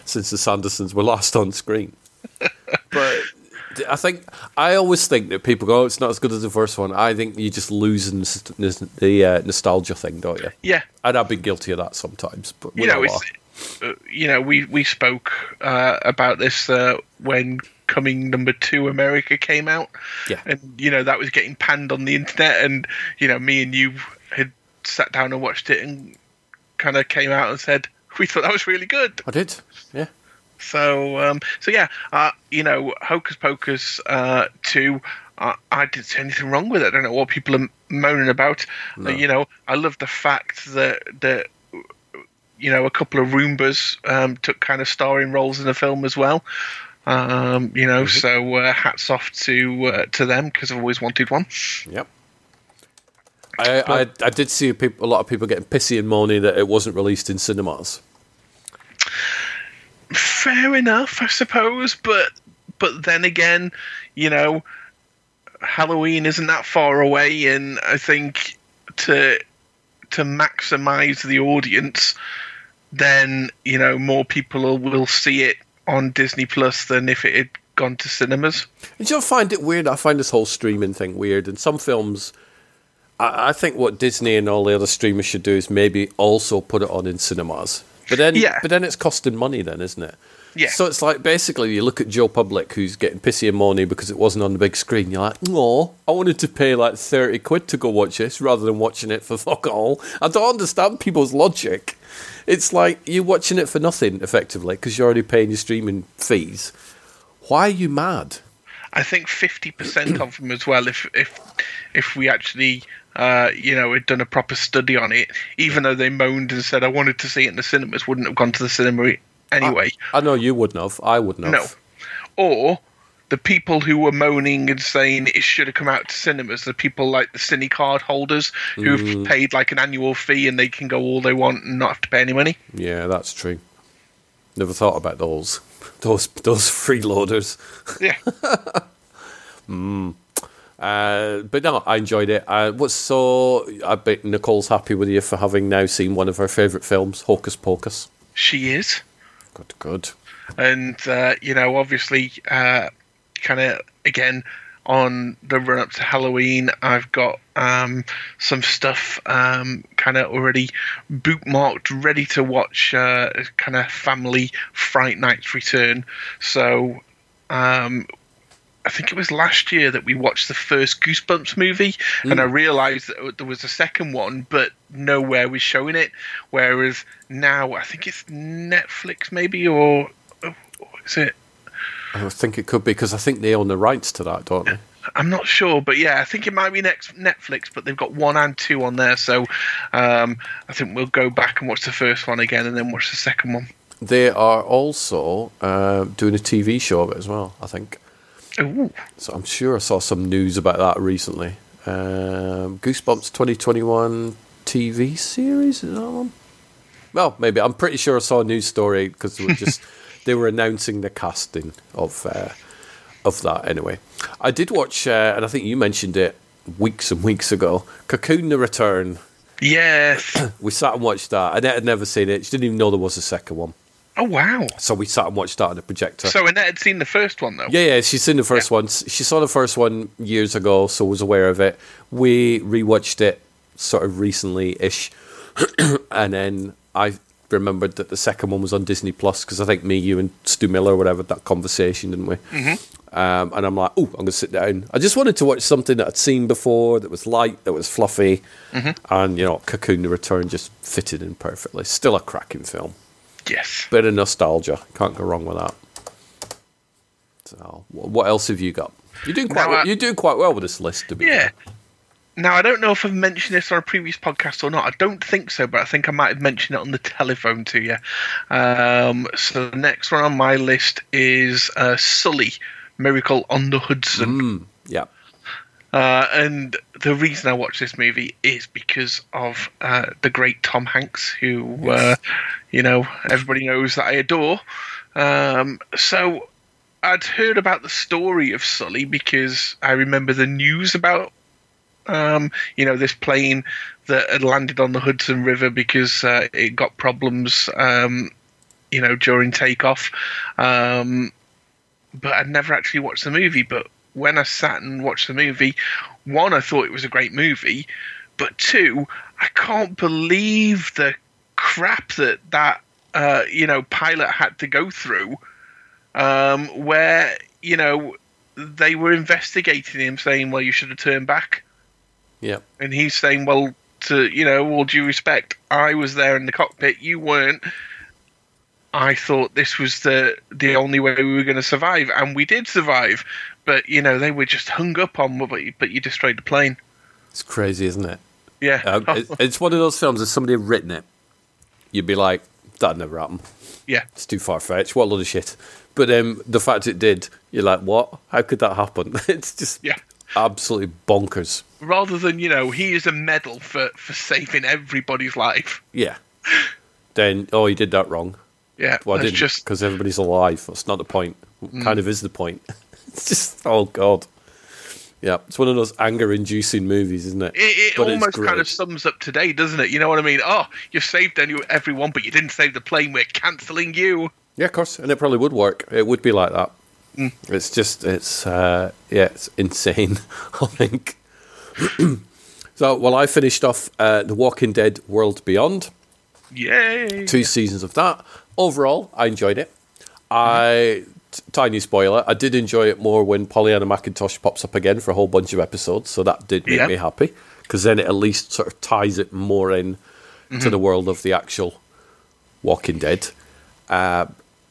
since the Sandersons were last on screen. (laughs) But I think I always think that people go, "Oh, it's not as good as the first one." I think you just lose the uh, nostalgia thing, don't you? Yeah, And I've been guilty of that sometimes. But you know, it's, you know, we we spoke uh, about this uh, when Coming Number Two America came out, Yeah. and you know that was getting panned on the internet, and you know, me and you had sat down and watched it, and kind of came out and said we thought that was really good. I did. Yeah. So, um, so yeah, uh, you know, Hocus Pocus uh, two. I didn't see anything wrong with it. I don't know what people are moaning about. Uh, you know, I love the fact that that you know a couple of Roombas um, took kind of starring roles in the film as well. Um, you know, so uh, hats off to uh, to them because I've always wanted one. Yep. I, I I did see people, a lot of people getting pissy and moaning that it wasn't released in cinemas. fair enough, I suppose. But but then again, you know, Halloween isn't that far away, and I think to to maximize the audience, then you know more people will, see it on Disney Plus than if it had gone to cinemas. And do you find it weird? I find this whole streaming thing weird. In some films, I, I think what Disney and all the other streamers should do is maybe also put it on in cinemas. But then, Yeah. but then it's costing money, then, isn't it? Yeah. So it's like basically you look at Joe Public who's getting pissy and moany because it wasn't on the big screen. You're like, no, I wanted to pay like thirty quid to go watch this rather than watching it for fuck all. I don't understand people's logic. It's like you're watching it for nothing effectively because you're already paying your streaming fees. Why are you mad? I think fifty percent of them as well. If if if we actually uh, you know, had done a proper study on it, even though they moaned and said I wanted to see it in the cinemas, wouldn't have gone to the cinema anyway. I know you wouldn't have. I wouldn't have. No. Or the people who were moaning and saying it should have come out to cinemas, the people like the cine card holders who've Mm. paid like an annual fee and they can go all they want and not have to pay any money. Yeah, that's true. Never thought about those. (laughs) Those those freeloaders. (laughs) Yeah. Uh, but no, I enjoyed it. Uh, what's so? I bet Nicole's happy with you for having now seen one of her favourite films, Hocus Pocus. she is. Good, good. and uh, you know obviously uh, kind of again on the run up to halloween i've got um, some stuff um, kind of already bookmarked ready to watch uh, kind of family fright nights return so um, I think it was last year that we watched the first Goosebumps movie, and I realised that there was a second one, but nowhere was showing it. Whereas now, I think it's Netflix, maybe, or oh, is it? I think it could be because I think they own the rights to that, don't they? I'm not sure, but yeah, I think it might be next Netflix, but they've got one and two on there, so um, I think we'll go back and watch the first one again, and then watch the second one. They are also uh, doing a TV show of it as well. I think. Ooh, So I'm sure I saw some news about that recently. Um, Goosebumps 2021 TV series is that one? Well, maybe I'm pretty sure I saw a news story because they were just (laughs) they were announcing the casting of uh, of that. Anyway, I did watch, uh, and I think you mentioned it weeks and weeks ago. Cocoon: The Return. yes. (clears throat) We sat and watched that. Annette had never seen it. She didn't even know there was a second one. Oh wow. So we sat and watched that on the projector. So Annette had seen the first one though. Yeah, yeah, she's seen the first one. She saw the first one years ago, so was aware of it. We rewatched it sort of recently ish, (clears throat) and then I remembered that the second one was on Disney Plus because I think me, you, and Stu Miller, whatever, that conversation, didn't we? Mm-hmm. Um, and I'm like, oh, I'm going to sit down. I just wanted to watch something that I'd seen before that was light, that was fluffy, and you know, Cocoon: The Return just fitted in perfectly. Still a cracking film. Yes. Bit of nostalgia. Can't go wrong with that. So, what else have you got? You're doing quite. Now, well, you're doing quite well with this list, to be Yeah. fair. Now I don't know if I've mentioned this on a previous podcast or not. I don't think so, but I think I might have mentioned it on the telephone to you. Um, so the next one on my list is uh, Sully, Miracle on the Hudson. Mm, yeah. Uh, and the reason I watch this movie is because of uh, the great Tom Hanks, who uh, you know everybody knows that I adore. Um, so I'd heard about the story of Sully because I remember the news about um, you know this plane that had landed on the Hudson River because uh, it got problems. Um, you know during takeoff. Um, but I'd never actually watched the movie. But when I sat and watched the movie, one, I thought it was a great movie, but two, I can't believe the crap that that uh, you know pilot had to go through, um, where you know they were investigating him, saying, "Well, you should have turned back," Yeah. and he's saying, "Well." To you know, all due respect, I was there in the cockpit. You weren't. I thought this was the the only way we were going to survive, and we did survive. But you know, they were just hung up on, but you, but you destroyed the plane. It's crazy, isn't it? Yeah, Um, it- (laughs) it's one of those films. If somebody had written it, you'd be like, "That never happened. yeah, It's too far fetched. What a load of shit." But um, the fact it did, you're like, "What? How could that happen?" (laughs) it's just yeah. absolutely bonkers. Rather than you know, he is a medal for for saving everybody's life. Yeah. Then, oh, he did that wrong. Yeah, Well, I didn't just because everybody's alive. That's not the point. Kind of is the point. (laughs) it's just oh god. Yeah, it's one of those anger-inducing movies, isn't it? it, it almost kind of sums up today, doesn't it? You know what I mean? Oh, you've saved everyone, but you didn't save the plane. We're cancelling you. Yeah, of course, and it probably would work. It would be like that. Mm. It's just, it's uh, yeah, it's insane. (laughs) I think. (clears throat) so, well, I finished off uh, the Walking Dead: World Beyond. Yay! two seasons of that. Overall, I enjoyed it. I t- tiny spoiler, I did enjoy it more when Pollyanna McIntosh pops up again for a whole bunch of episodes, so that did make Yeah. me happy because then it at least sort of ties it more in to the world of the actual Walking Dead. Uh,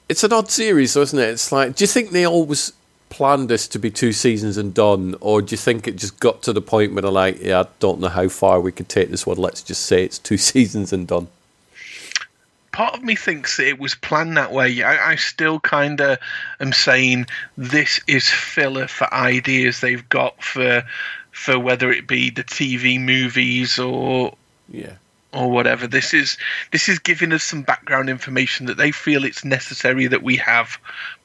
it's an odd series, though, isn't it? It's like, do you think they always planned this to be two seasons and done, or do you think it just got to the point where they're like, yeah, I don't know how far we could take this one. Let's just say it's two (laughs) seasons and done. part of me thinks it was planned that way. I, I still kind of am saying this is filler for ideas they've got for for whether it be the TV movies or Yeah. or whatever. This is this is giving us some background information that they feel it's necessary that we have,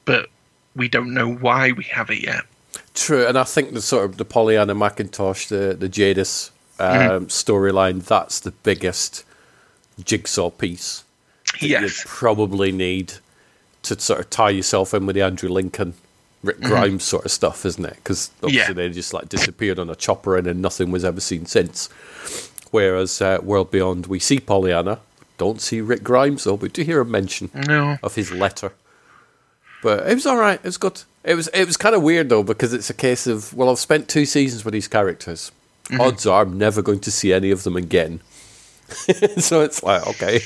but we don't know why we have it yet. True, and I think the sort of the Pollyanna McIntosh, the the Jadis um, storyline, that's the biggest jigsaw piece that you probably need to sort of tie yourself in with the Andrew Lincoln, Rick Grimes sort of stuff, isn't it? Because obviously Yeah. they just like disappeared on a chopper and then nothing was ever seen since. Whereas uh, World Beyond, we see Pollyanna, don't see Rick Grimes though, but do hear a mention No. of his letter. But it was all right. It was good. It was it was kind of weird though because it's a case of well, I've spent two seasons with these characters. Mm-hmm. Odds are I'm never going to see any of them again. (laughs) so it's like okay,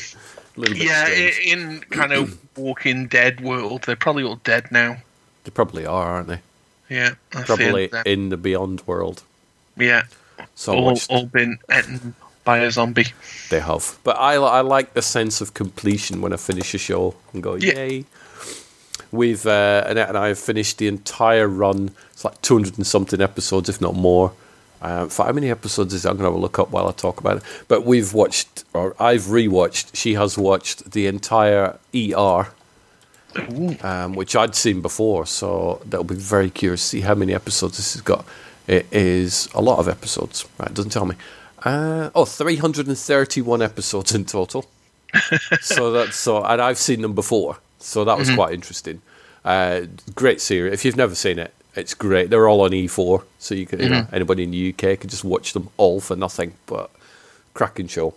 a little bit Yeah, strange. in kind of (clears throat) Walking Dead world, they're probably all dead now. They probably are, aren't they? Yeah, the Probably in the Beyond world. yeah, So all, watched- all been eaten by a zombie. They have. But I, I like the sense of completion when I finish a show and go, Yeah. yay. We've, uh, Annette and I have finished the entire run. It's like 200 and something episodes, if not more. Um, for how many episodes is it? I'm going to have a look up while I talk about it. But we've watched, or I've rewatched, she has watched the entire ER, um, which I'd seen before. So that'll be very curious to see how many episodes this has got. It is a lot of episodes. Right, doesn't tell me. Uh, oh, 331 episodes in total. (laughs) so that's so, and I've seen them before, so that was quite interesting. Uh, great series. If you've never seen it, it's great. They're all on E4, so you can, you know, anybody in the UK can just watch them all for nothing. But cracking show,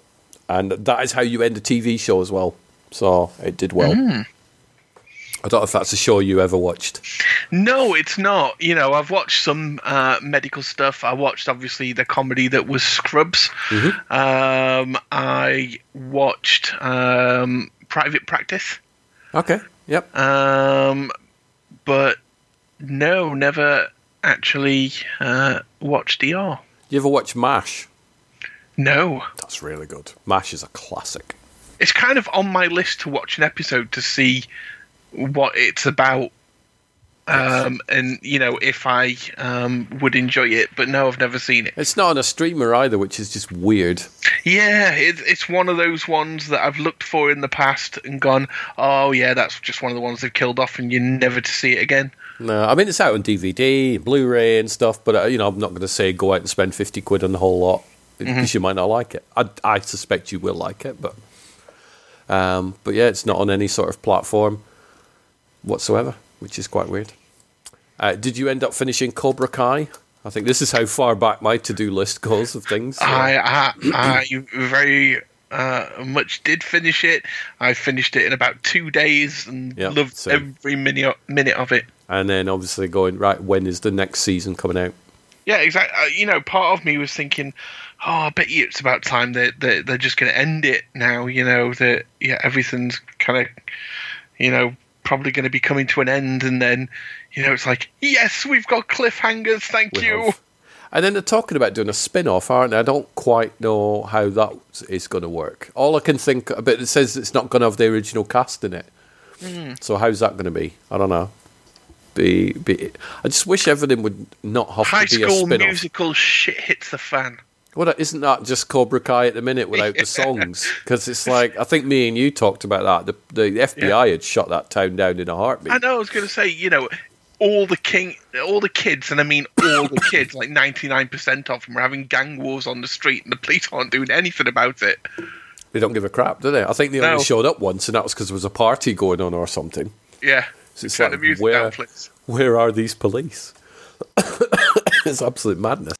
and that is how you end a TV show as well. So it did well. I don't know if that's a show you ever watched. No, it's not. You know, I've watched some uh, medical stuff. I watched obviously the comedy that was Scrubs. Um, I watched um, Private Practice. Okay. Yep. Um, but no, never actually uh, watched ER. You ever watch MASH? No. That's really good. MASH is a classic. It's kind of on my list to watch an episode to see what it's about. Um, and you know if I um, would enjoy it, but no, I've never seen it. It's not on a streamer either, which is just weird. Yeah, it, it's one of those ones that I've looked for in the past and gone, oh yeah, that's just one of the ones they've killed off, and you're never to see it again. No, I mean it's out on DVD, Blu-ray, and stuff. But uh, you know, I'm not going to say go out and spend fifty quid on the whole lot because you might not like it. I, I suspect you will like it, but um, but yeah, it's not on any sort of platform whatsoever, which is quite weird. Uh, did you end up finishing Cobra Kai? I think this is how far back my to-do list goes of things. so- I, I, I very uh, much did finish it. I finished it in about two days and Yeah, loved same. every minute minute of it. and then obviously going right. When is the next season coming out? Yeah, exactly. Uh, you know, part of me was thinking, oh, I bet you it's about time that they're, they're just going to end it now. You know that yeah, everything's kind of, you know, probably going to be coming to an end, and then, you know, it's like, yes, we've got cliffhangers. Thank We you. have. And then they're talking about doing a spin-off, aren't they? I don't quite know how that is going to work. All I can think, but it says it's not going to have the original cast in it. Hmm. So how's that going to be? I don't know. Be, be. I just wish everything would not have High to be a School spin-off. Musical shit hits the fan. Well, isn't that just Cobra Kai at the minute without the (laughs) songs? Because it's like I think me and you talked about that. The, the FBI had shut that town down in a heartbeat. I know. I was going to say, you know, all the king, all the kids, and I mean all the (laughs) kids, like ninety nine percent of them are having gang wars on the street, and the police aren't doing anything about it. They don't give a crap, do they? I think they No. only showed up once, and that was because there was a party going on or something. Yeah, So it's like, the music where- down. Where are these police? (coughs) it's absolute madness.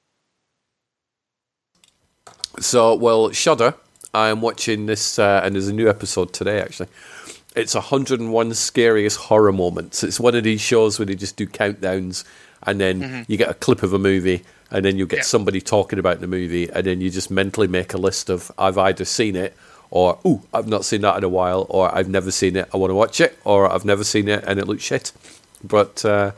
So, well, Shudder. I am watching this, uh, and there's a new episode today. Actually, it's 101 scariest horror moments. It's one of these shows where they just do countdowns, and then you get a clip of a movie, and then you get Yeah. somebody talking about the movie, and then you just mentally make a list of I've either seen it, or ooh, I've not seen that in a while, or I've never seen it, I want to watch it, or I've never seen it and it looks shit. But uh,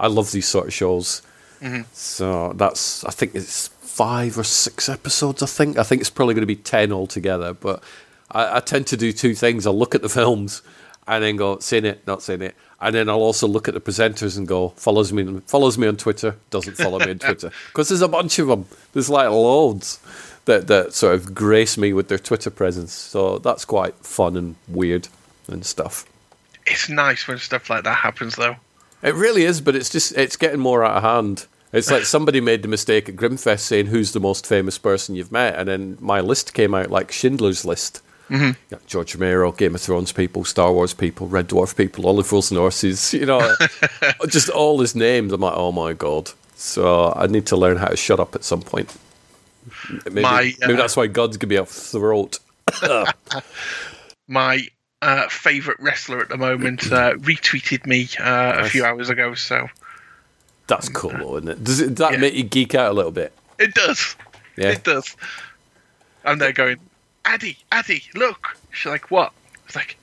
I I love these sort of shows. Mm-hmm. So that's I think it's five or six episodes. I think I think it's probably going to be ten altogether. But I, I tend to do two things. I'll look at the films and then go seen it, not seen it, and then I'll also look at the presenters and go follows me follows me on Twitter, doesn't follow me on Twitter (laughs) because there's a bunch of them. There's like loads that that sort of grace me with their Twitter presence. So that's quite fun and weird and stuff. It's nice when stuff like that happens, though. It really is, but it's just it's getting more out of hand. It's like somebody made the mistake at Grimmfest saying who's the most famous person you've met, and then my list came out like Schindler's List. Mm-hmm. George Romero, Game of Thrones people, Star Wars people, Red Dwarf people, Only Fools and Horses, you know, (laughs) just all his names. I'm like, oh my god. So I need to learn how to shut up at some point. Maybe, My, uh, maybe that's why God's gonna be a throat. (laughs) My uh, favorite wrestler at the moment uh, retweeted me uh, a few hours ago, so That's cool, though, isn't it? Does it, that Yeah. make you geek out a little bit? it does. Yeah. It does. And they're going, Addy, Addy, look. She's like, what? It's like,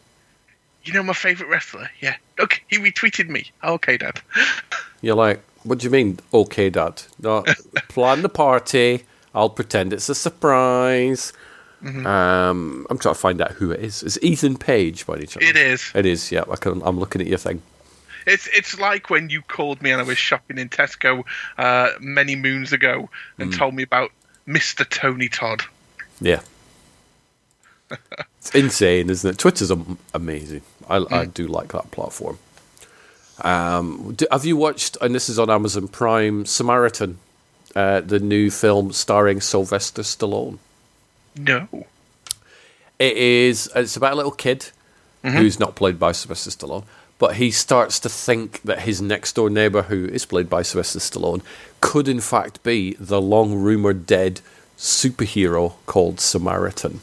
you know my favorite wrestler? Yeah. Okay, he retweeted me. Okay, Dad. (laughs) You're like, what do you mean? Okay, Dad. No, (laughs) plan the party. I'll pretend it's a surprise. Mm-hmm. Um, I'm trying to find out who it It's Is Ethan Page by any chance? It is. It is. Yeah, I can, I'm looking at your thing. It's it's like when you called me and I was shopping in Tesco uh, many moons ago and told me about Mr. Tony Todd. Yeah. it's insane, isn't it? Twitter's amazing. I, I Mm. do like that platform. Um, do, have you watched, and this is on Amazon Prime, Samaritan, uh, the new film starring Sylvester Stallone? No. It is. It's about a little kid who's not played by Sylvester Stallone, but he starts to think that his next door neighbor, who is played by Sylvester Stallone, could in fact be the long rumored dead superhero called Samaritan.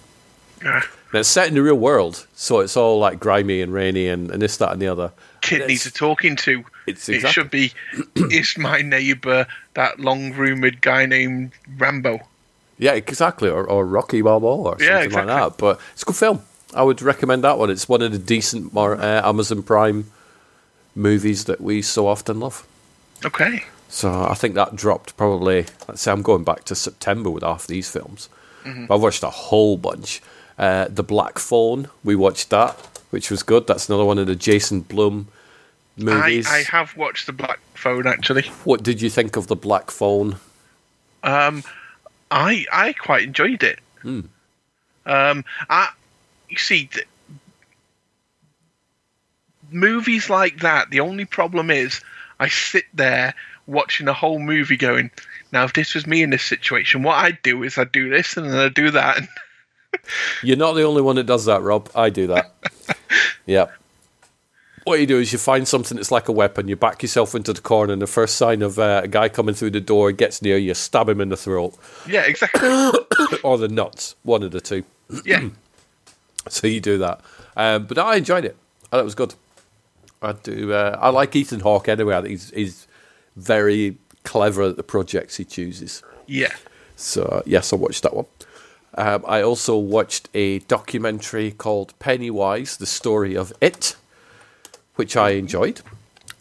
Ah, Now it's set in the real world, so it's all like grimy and rainy and, and this, that, and the other. kid needs a it's- talking to. It's It should be, (clears throat) is my neighbour that long rumoured guy named Rambo? Yeah, exactly, or, or Rocky Balboa or something Yeah, like that. But it's a good film. I would recommend that one. It's one of the decent more, uh, Amazon Prime movies that we so often love. Okay. So I think that dropped probably. Let's say I'm going back to September with half these films. But I've watched a whole bunch. Uh, the Black Phone, we watched that, which was good. That's another one of the Jason Blum movies. I have watched The Black Phone actually. What did you think of the Black Phone? Um, I I quite enjoyed it. Um, I you see, th- movies like that. The only problem is, I sit there watching a whole movie, going, "Now, if this was me in this situation, what I'd do is I'd do this and then I'd do that." (laughs) You're not the only one that does that, Rob. I do that. (laughs) yep. What you do is you find something that's like a weapon, you back yourself into the corner, and the first sign of uh, a guy coming through the door gets near you, stab him in the throat yeah, exactly. (coughs) or the nuts, one of the two. Yeah, (coughs) (laughs) So you do that. Um, but I enjoyed it. I it was good. I do. Uh, I like Ethan Hawke anyway. I think he's, he's very clever at the projects he chooses. yeah. So uh, yes, I watched that one. Um, I also watched a documentary called Pennywise: The Story of It, which I enjoyed.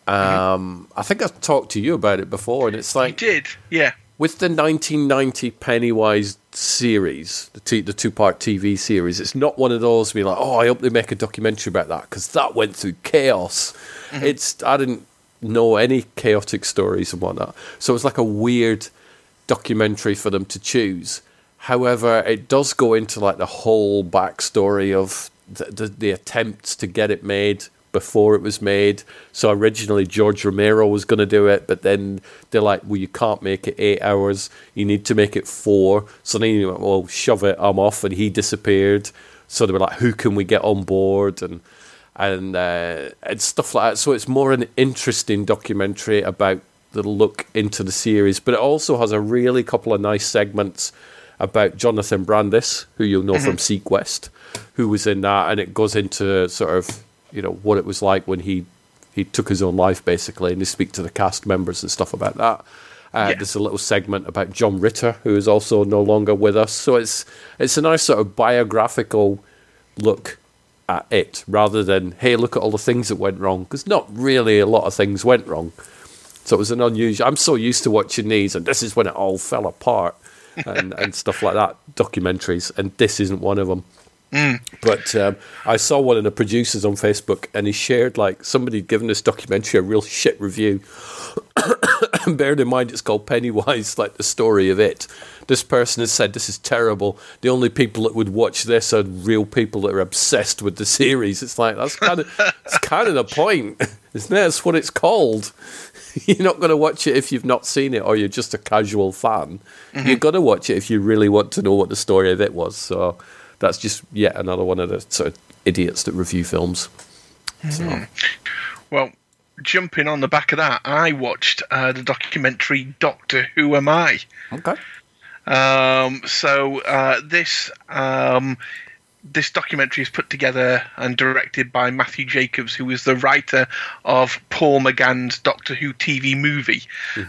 Um, I think I've talked to you about it before, and it's I like did. Yeah, with the 1990 Pennywise series, the, t- the two part TV series, it's not one of those be like, oh, I hope they make a documentary about that because that went through chaos. Mm-hmm. It's I didn't know any chaotic stories and whatnot, so it was like a weird documentary for them to choose. However, it does go into like the whole backstory of the, the, the attempts to get it made before it was made. So originally George Romero was going to do it, but then they're like, well, you can't make it eight hours. You need to make it four. So then he went, well, shove it, I'm off, and he disappeared. So they were like, who can we get on board? And and uh, and stuff like that. So it's more an interesting documentary about the look into the series, but it also has a really couple of nice segments about Jonathan Brandis, who you'll know from seaQuest, who was in that, and it goes into sort of you know what it was like when he he took his own life basically, and they speak to the cast members and stuff about that. Uh, Yeah. There's a little segment about John Ritter, who is also no longer with us. So it's it's a nice sort of biographical look at it, rather than hey, look at all the things that went wrong, because not really a lot of things went wrong. So it was an unusual. I'm so used to watching these, and this is when it all fell apart, and and stuff like that. Documentaries, and this isn't one of them. But um, I saw one of the producers on Facebook, and he shared like somebody had given this documentary a real shit review. (coughs) and bearing in mind it's called Pennywise, like the story of it. This person has said this is terrible. The only people that would watch this are real people that are obsessed with the series. It's like that's kind of it's kind of the point, (laughs) isn't it? That's what it's called. (laughs) You're not going to watch it if you've not seen it, or you're just a casual fan. You're going to watch it if you really want to know what the story of it was. So that's just yet another one of the sort of idiots that review films. So, Well, jumping on the back of that, I watched uh, the documentary Doctor Who Am I? okay. Um, so uh, this um, this documentary is put together and directed by Matthew Jacobs, who is the writer of Paul McGann's Doctor Who TV movie.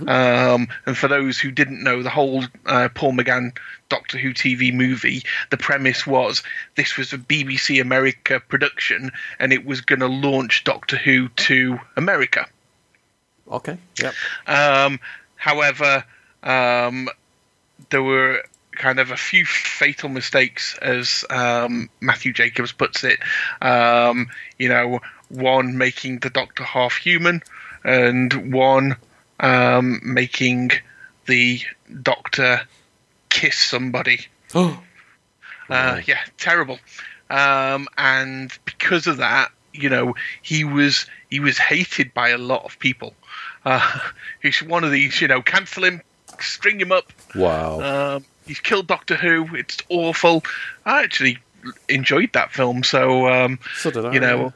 Um, and for those who didn't know, the whole uh, Paul McGann Doctor Who TV movie, the premise was this was a BBC America production, and it was going to launch Doctor Who to America. Okay. Yep. Um, however, um, there were kind of a few fatal mistakes, as um, Matthew Jacobs puts it. Um, you know, one making the Doctor half human, and one um, making the Doctor kiss somebody. (gasps) Oh. Uh, yeah, terrible. Um, and because of that, you know, he was he was hated by a lot of people. Uh, (laughs) he's one of these, you know, cancel him, string him up. Wow. Um, he's killed Doctor Who. It's awful. I actually enjoyed that film, so um, so did I. you know,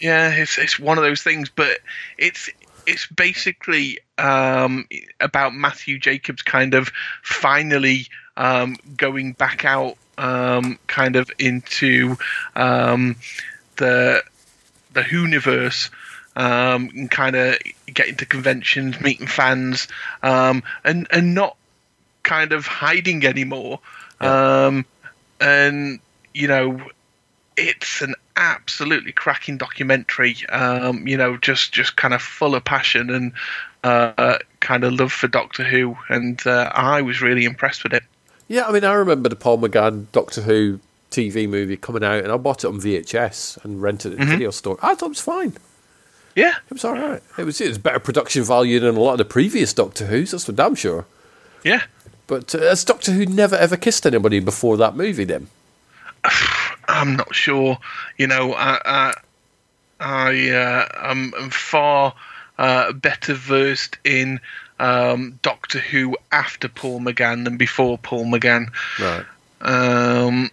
yeah, it's it's one of those things, but it's it's basically um, about Matthew Jacobs kind of finally um, going back out, um, kind of into um, the the Whoniverse. Um, and kind of getting to conventions, meeting fans, um, and and not kind of hiding anymore. Um, and you know, it's an absolutely cracking documentary. Um, you know, just just kind of full of passion and uh, kind of love for Doctor Who, and uh, I was really impressed with it. Yeah, I mean, I remember the Paul McGann Doctor Who TV movie coming out, and I bought it on VHS and rented it in the video store. I thought it was fine. Yeah, It was all right. It was it was better production value than a lot of the previous Doctor Who's. That's for damn sure. yeah. But uh, has Doctor Who never ever kissed anybody before that movie? Then (sighs) I'm not sure. You know, I I, I uh, am, am far uh, better versed in um, Doctor Who after Paul McGann than before Paul McGann. right, Um,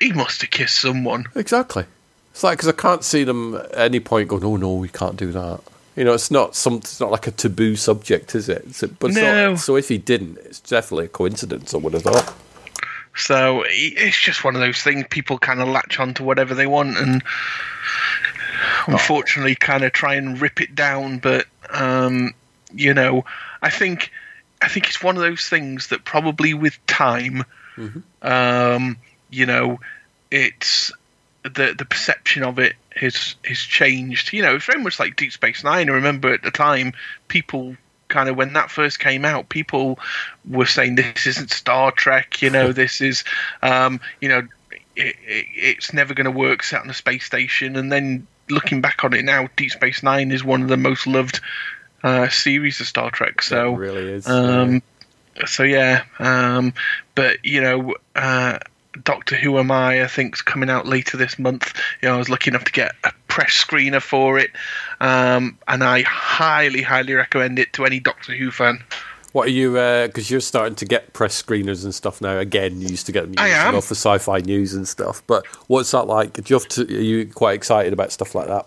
he must have kissed someone. exactly. It's like because I can't see them at any point going, "Oh no, we can't do that." You know, it's not some. It's not like a taboo subject, is it? It's but No. not, so if he didn't, it's definitely a coincidence. I would have thought. So it's just one of those things. People kind of latch on to whatever they want, and unfortunately, kind of try and rip it down. But um, you know, I think I think it's one of those things that probably with time, um, you know, it's the the perception of it has has changed. You know, it's very much like Deep Space Nine. I remember at the time, people kind of when that first came out, people were saying this isn't Star Trek. You know, (laughs) this is, um, you know, it, it, it's never going to work set on a space station. And then looking back on it now, Deep Space Nine is one of the most loved uh, series of Star Trek. So it really is. um, so yeah, um, but you know, uh, Doctor Who Am I? I think's coming out later this month. You know, I was lucky enough to get a press screener for it, um, and I highly, highly recommend it to any Doctor Who fan. What are you? Because you're starting to get press screeners and stuff now. Again, you used to get them I years am. for sci-fi news and stuff. But what's that like? Do you have to, are you quite excited about stuff like that?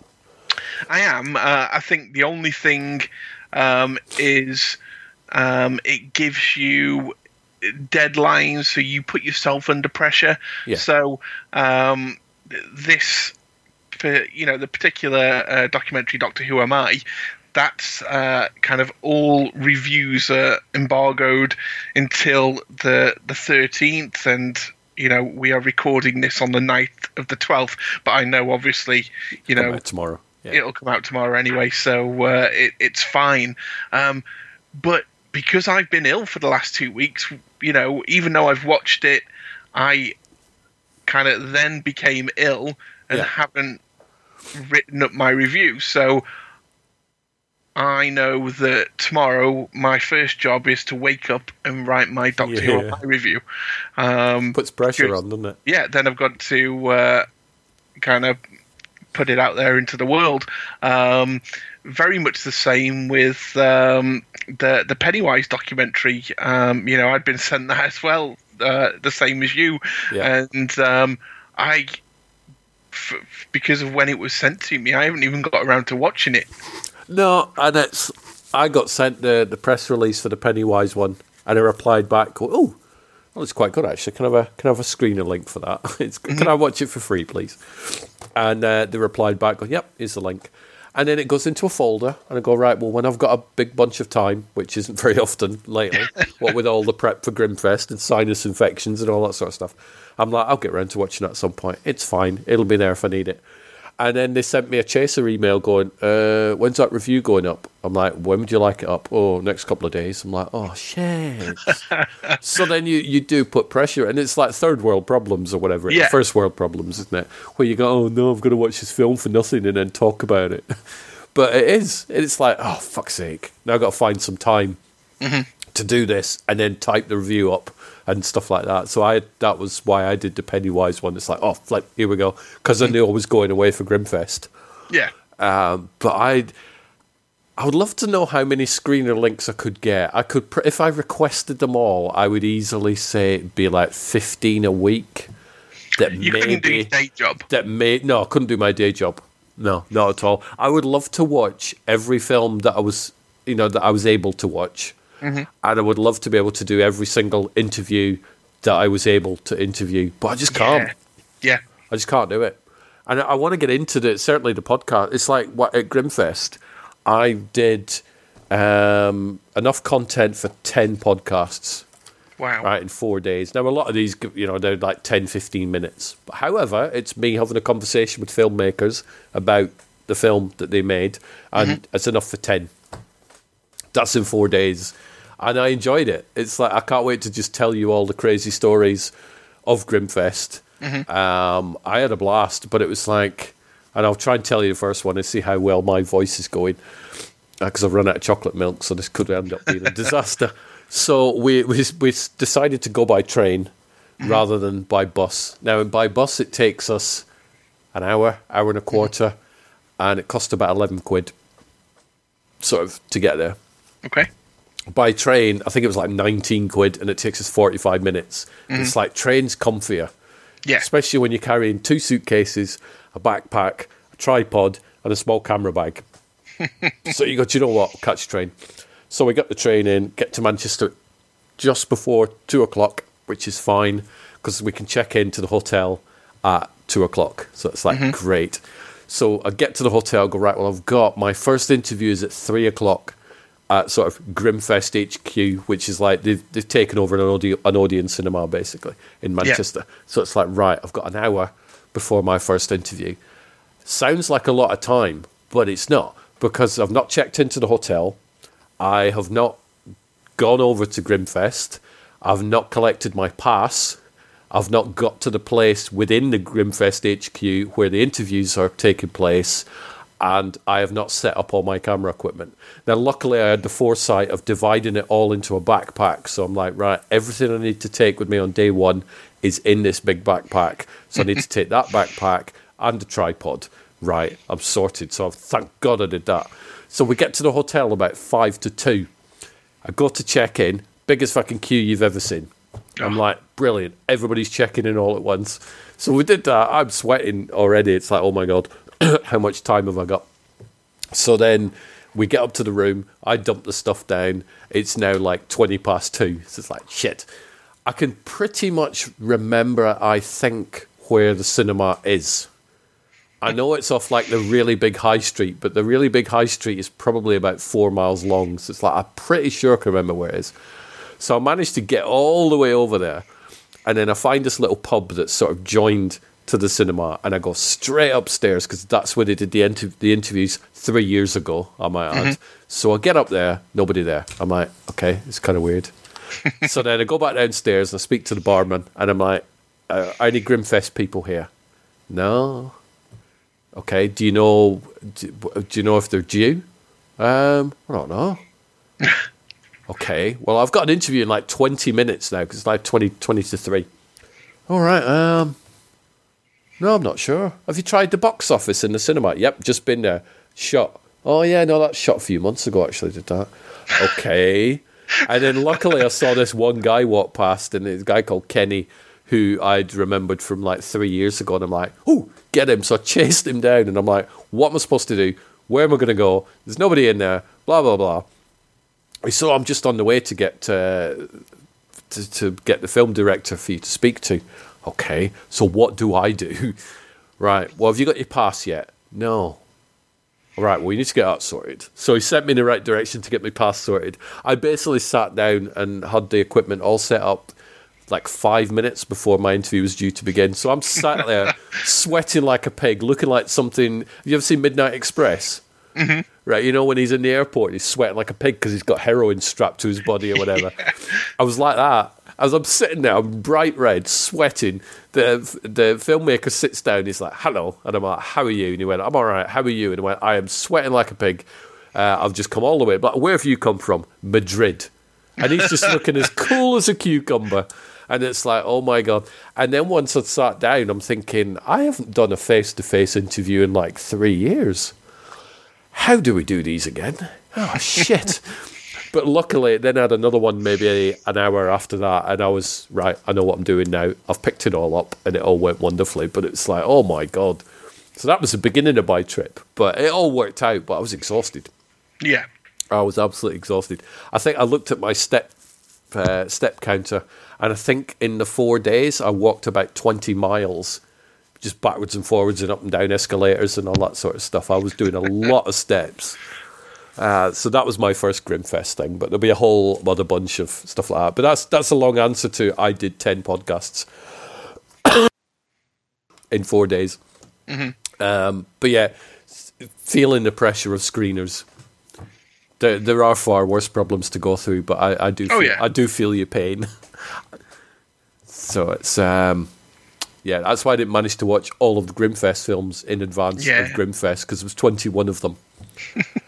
I am. Uh, I think the only thing um, is um, it gives you deadlines, so you put yourself under pressure. Yeah. So um, this, for, you know, the particular uh, documentary Doctor Who Am I? That's uh, kind of all reviews are embargoed until the the thirteenth, and you know we are recording this on the night of the twelfth. But I know, obviously, you know, tomorrow. Yeah. it'll come out tomorrow anyway, so uh, it, it's fine. Um, but because I've been ill for the last two weeks, you know, even though I've watched it, I kind of then became ill and Yeah. haven't written up my review. So I know that tomorrow my first job is to wake up and write my Doctor Who Yeah. my review. Um, Puts pressure because- on, doesn't it? yeah, then I've got to uh, kind of put it out there into the world. Um, very much the same with um, the the Pennywise documentary. Um, you know, I'd been sent that as well, uh, the same as you, Yeah. and um, I. F- because of when it was sent to me, I haven't even got around to watching it. No, and it's. I got sent the the press release for the Pennywise one, and I replied back, "Oh, well, it's quite good actually. Can I have a can I have a screener link for that? (laughs) It's, Can I watch it for free, please?" And uh, they replied back, "Yep, here's the link." And then it goes into a folder, and I go, "Right, well, when I've got a big bunch of time, which isn't (laughs) very often lately, what with all the prep for Grimmfest and sinus infections and all that sort of stuff, I'm like, I'll get around to watching that at some point. It's fine. It'll be there if I need it." And then they sent me a chaser email going, uh, when's that review going up? I'm like, when would you like it up? Oh, next couple of days. I'm like, oh, shit. (laughs) so then you, you do put pressure, and it's like third world problems or whatever. Yeah. First world problems, isn't it? Where you go, oh, no, I'm going to watch this film for nothing and then talk about it. (laughs) But it is. It's like, oh, fuck's sake. Now I've got to find some time to do this and then type the review up and stuff like that. So I that was why I did the Pennywise one. It's like, oh, flip, here we go. Because I knew I was going away for Grimmfest. Yeah, Um, but I, I would love to know how many screener links I could get. I could, pr- if I requested them all, I would easily say it'd be like fifteen a week. That you couldn't do your day job. that may no, I couldn't do my day job. No, not at all. I would love to watch every film that I was, you know, that I was able to watch, and I would love to be able to do every single interview that I was able to interview, but I just can't. Yeah, I just can't do it. And I, I want to get into the certainly the podcast. It's like what at Grimmfest, I did um, enough content for ten podcasts wow. right in four days. Now a lot of these, you know, they're like 10, 15 minutes. But however, it's me having a conversation with filmmakers about the film that they made, and it's enough for ten. That's in four days, and I enjoyed it. It's like I can't wait to just tell you all the crazy stories of Grimmfest. Mm-hmm. Um, I had a blast, but it was like, and I'll try and tell you the first one and see how well my voice is going uh, because I've run out of chocolate milk, so this could end up being a (laughs) disaster. So we, we we decided to go by train mm-hmm. rather than by bus. Now, by bus it takes us an hour, hour and a mm-hmm. quarter, and it cost about eleven quid, sort of to get there. Okay. By train, I think it was like nineteen quid, and it takes us forty-five minutes. Mm-hmm. It's like trains comfier, Yeah. especially when you're carrying two suitcases, a backpack, a tripod, and a small camera bag. (laughs) so you go, do you know what? Catch a train. So we got the train in, get to Manchester just before two o'clock, which is fine because we can check into the hotel at two o'clock. So it's like mm-hmm. great. So I get to the hotel, go right. Well, I've got my first interview is at three o'clock at sort of Grimmfest HQ, which is like they've, they've taken over an audio an audience cinema basically in Manchester. So it's like right, I've got an hour before my first interview. Sounds like a lot of time, but it's not because I've not checked into the hotel. I have not gone over to Grimmfest. I've not collected my pass. I've not got to the place within the Grimmfest HQ where the interviews are taking place. And I have not set up all my camera equipment. Now, luckily, I had the foresight of dividing it all into a backpack. So I'm like, right, everything I need to take with me on day one is in this big backpack. So I need to take that backpack and a tripod. Right, I'm sorted. So thank God I did that. So we get to the hotel about five to two. I go to check in, biggest fucking queue you've ever seen. I'm like, brilliant. Everybody's checking in all at once. So we did that. I'm sweating already. It's like, oh my God, (coughs) how much time have I got? So then we get up to the room. I dump the stuff down. It's now like 20 past two. So it's like, shit. I can pretty much remember, I think, where the cinema is. I know it's off like the really big high street, but the really big high street is probably about four miles long. So it's like, I'm pretty sure I can remember where it is. So I managed to get all the way over there. And then I find this little pub that's sort of joined to the cinema and I go straight upstairs because that's where they did the, inter- the interviews three years ago, I might add. So I get up there, nobody there. I'm like, okay, it's kind of weird. (laughs) so then I go back downstairs and I speak to the barman and I'm like, are any Grimmfest people here? No. Okay, do you know, do, do you know if they're due? Um, I don't know. (laughs) okay, well, I've got an interview in like 20 minutes now because it's like 20, 20 to 3. All right, um, no, I'm not sure. Have you tried the box office in the cinema? Yep, just been there. Shot. Oh, yeah, no, that shot a few months ago, actually, did that. Okay. and then luckily I saw this one guy walk past, and this guy called Kenny who I'd remembered from like three years ago. And I'm like, oh, get him. So I chased him down, and I'm like, what am I supposed to do? Where am I going to go? There's nobody in there. Blah, blah, blah. So I'm just on the way to get uh, to, to get the film director for you to speak to. Okay, so what do I do? (laughs) right, well, have you got your pass yet? No. All right, well, you need to get that sorted. So he sent me in the right direction to get my pass sorted. I basically sat down and had the equipment all set up like five minutes before my interview was due to begin. So I'm sat (laughs) there sweating like a pig, looking like something. Have you ever seen Midnight Express? Mm-hmm. Right, you know when he's in the airport, he's sweating like a pig because he's got heroin strapped to his body or whatever. (laughs) I was like that. As I'm sitting there, I'm bright red, sweating. The the filmmaker sits down. He's like, "Hello," and I'm like, "How are you?" And he went, "I'm all right. How are you?" And I went, "I am sweating like a pig. Uh, I've just come all the way. But where have you come from? Madrid." And he's just looking as cool as a cucumber. And it's like, oh my god! And then once I'd sat down, I'm thinking, I haven't done a face to face interview in like three years how do we do these again? Oh, shit. But luckily, then I had another one maybe an hour after that, and I was, right, I know what I'm doing now. I've picked it all up, and it all went wonderfully. But it's like, oh my God. So that was the beginning of my trip. But it all worked out, but I was exhausted. Yeah. I was absolutely exhausted. I think I looked at my step uh, step counter, and I think in the four days I walked about twenty miles, just backwards and forwards and up and down escalators and all that sort of stuff. I was doing a lot of steps. Uh, so that was my first Grimmfest thing, but there'll be a whole other bunch of stuff like that. But that's that's a long answer to I did ten podcasts (coughs) in four days. Um, but yeah, feeling the pressure of screeners. There, there are far worse problems to go through, but I, I do, Oh, feel, yeah. I do feel your pain. (laughs) so it's, um, yeah, that's why I didn't manage to watch all of the Grimmfest films in advance Yeah. of Grimmfest because there was twenty one of them,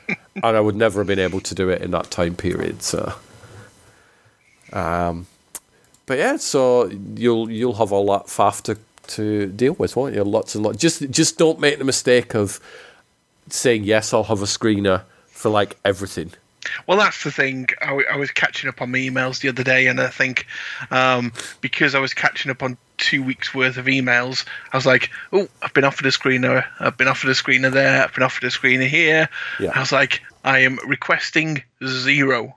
and I would never have been able to do it in that time period. So, um, but yeah, so you'll you'll have all that faff to to deal with, won't you? Lots and lots. Just just don't make the mistake of saying yes. I'll have a screener for like everything. Well, that's the thing. I was catching up on my emails the other day, and I think um, because I was catching up on two weeks worth of emails, I was like, "Oh, I've been offered a screener. I've been offered a screener there. I've been offered a screener here." Yeah. I was like, "I am requesting zero.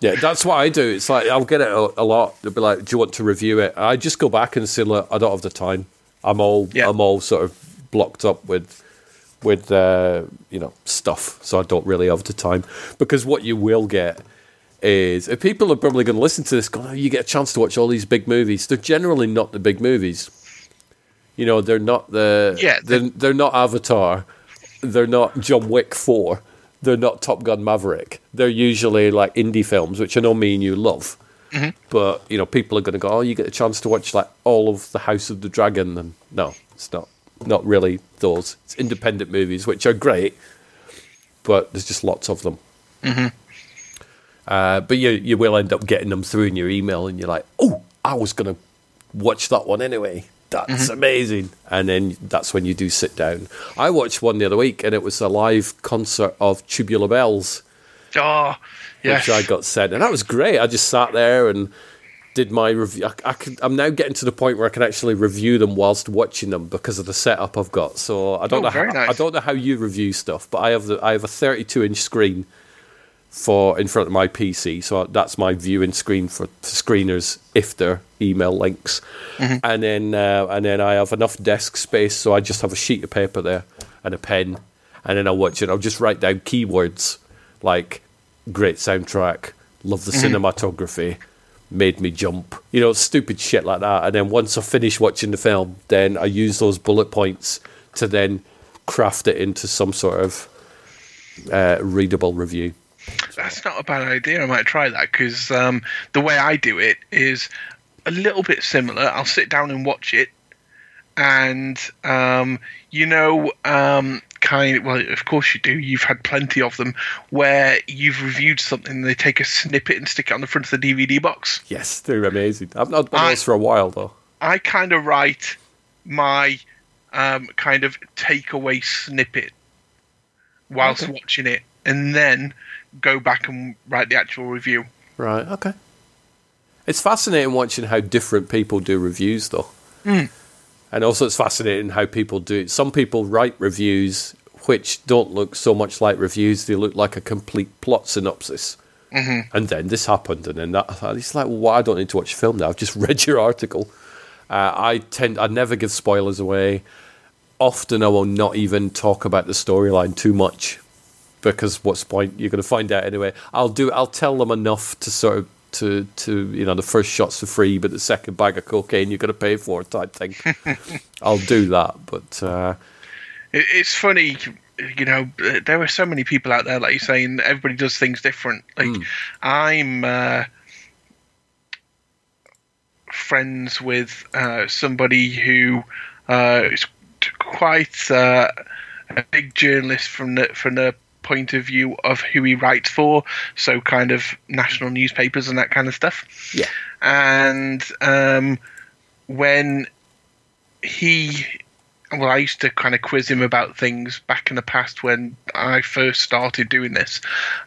Yeah, that's what I do. It's like I'll get it a, a lot. They'll be like, "Do you want to review it?" I just go back and say, "Look, I don't have the time. I'm all Yeah. I'm all sort of blocked up with with uh, you know stuff, so I don't really have the time." Because what you will get is if people are probably going to listen to this, going, oh, "You get a chance to watch all these big movies." They're generally not the big movies. You know, they're not the Yeah, They're, they're not Avatar. They're not John Wick Four. They're not Top Gun Maverick. They're usually like indie films, which I know me and you love. Mm-hmm. But you know, people are going to go, "Oh, you get a chance to watch like all of the House of the Dragon," and no, it's not. Not really those. It's independent movies, which are great, but there's just lots of them. Mm-hmm. Uh, but you you will end up getting them through in your email, and you're like, "Oh, I was going to watch that one anyway. That's amazing!" And then that's when you do sit down. I watched one the other week, and it was a live concert of Tubular Bells Oh, yes. which I got sent, and that was great. I just sat there and did my review. I, I'm now getting to the point where I can actually review them whilst watching them because of the setup I've got. So I don't Oh, know. How, nice. I don't know how you review stuff, but I have the I have a 32 inch screen for in front of my PC, so that's my viewing screen for, for screeners if they're email links, Mm-hmm. and then uh, and then I have enough desk space, so I just have a sheet of paper there and a pen, and then I'll watch it. I'll just write down keywords like great soundtrack, love the Mm-hmm. cinematography, made me jump, you know, stupid shit like that. And then once I finish watching the film, then I use those bullet points to then craft it into some sort of uh, readable review. That's not a bad idea. I might try that because um, the way I do it is a little bit similar. I'll sit down and watch it, and um, you know, um, kind. Well, of course you do. You've had plenty of them where you've reviewed something. and They take a snippet and stick it on the front of the DVD box. Yes, they're amazing. I've not done I- those for a while though. I kind of write my um, kind of takeaway snippet whilst Okay. watching it, and then go back and write the actual review. Right. Okay. It's fascinating watching how different people do reviews, though. And also, it's fascinating how people do it. Some people write reviews which don't look so much like reviews; they look like a complete plot synopsis. Mm-hmm. And then this happened, and then that. It's like, well, I don't need to watch the film now. I've just (laughs) read your article. Uh, I tend, I never give spoilers away. Often, I will not even talk about the storyline too much because what's the point? You're going to find out anyway. I'll do. I'll tell them enough to sort of to to you know the first shot's for free, but the second bag of cocaine you're going to pay for type thing. (laughs) I'll do that, but uh, It, it's funny, you know. There are so many people out there, like you're saying. Everybody does things different. Like I'm uh, friends with uh, somebody who uh, is quite uh, a big journalist from the from the point of view of who he writes for. So kind of national newspapers and that kind of stuff. yeah, and um, when he well i used to kind of quiz him about things back in the past when i first started doing this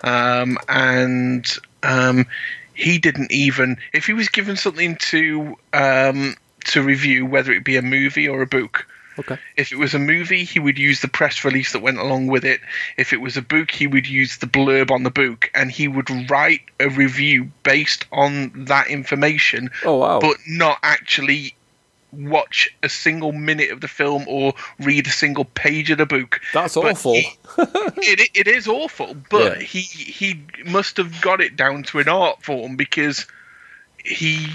um, and um, he didn't even if he was given something to um, to review whether it be a movie or a book okay, if it was a movie, he would use the press release that went along with it. If it was a book, he would use the blurb on the book, and he would write a review based on that information. Oh, wow. But not actually watch a single minute of the film or read a single page of the book. That's But awful. he- (laughs) it, it is awful, but Yeah. he he must have got it down to an art form because he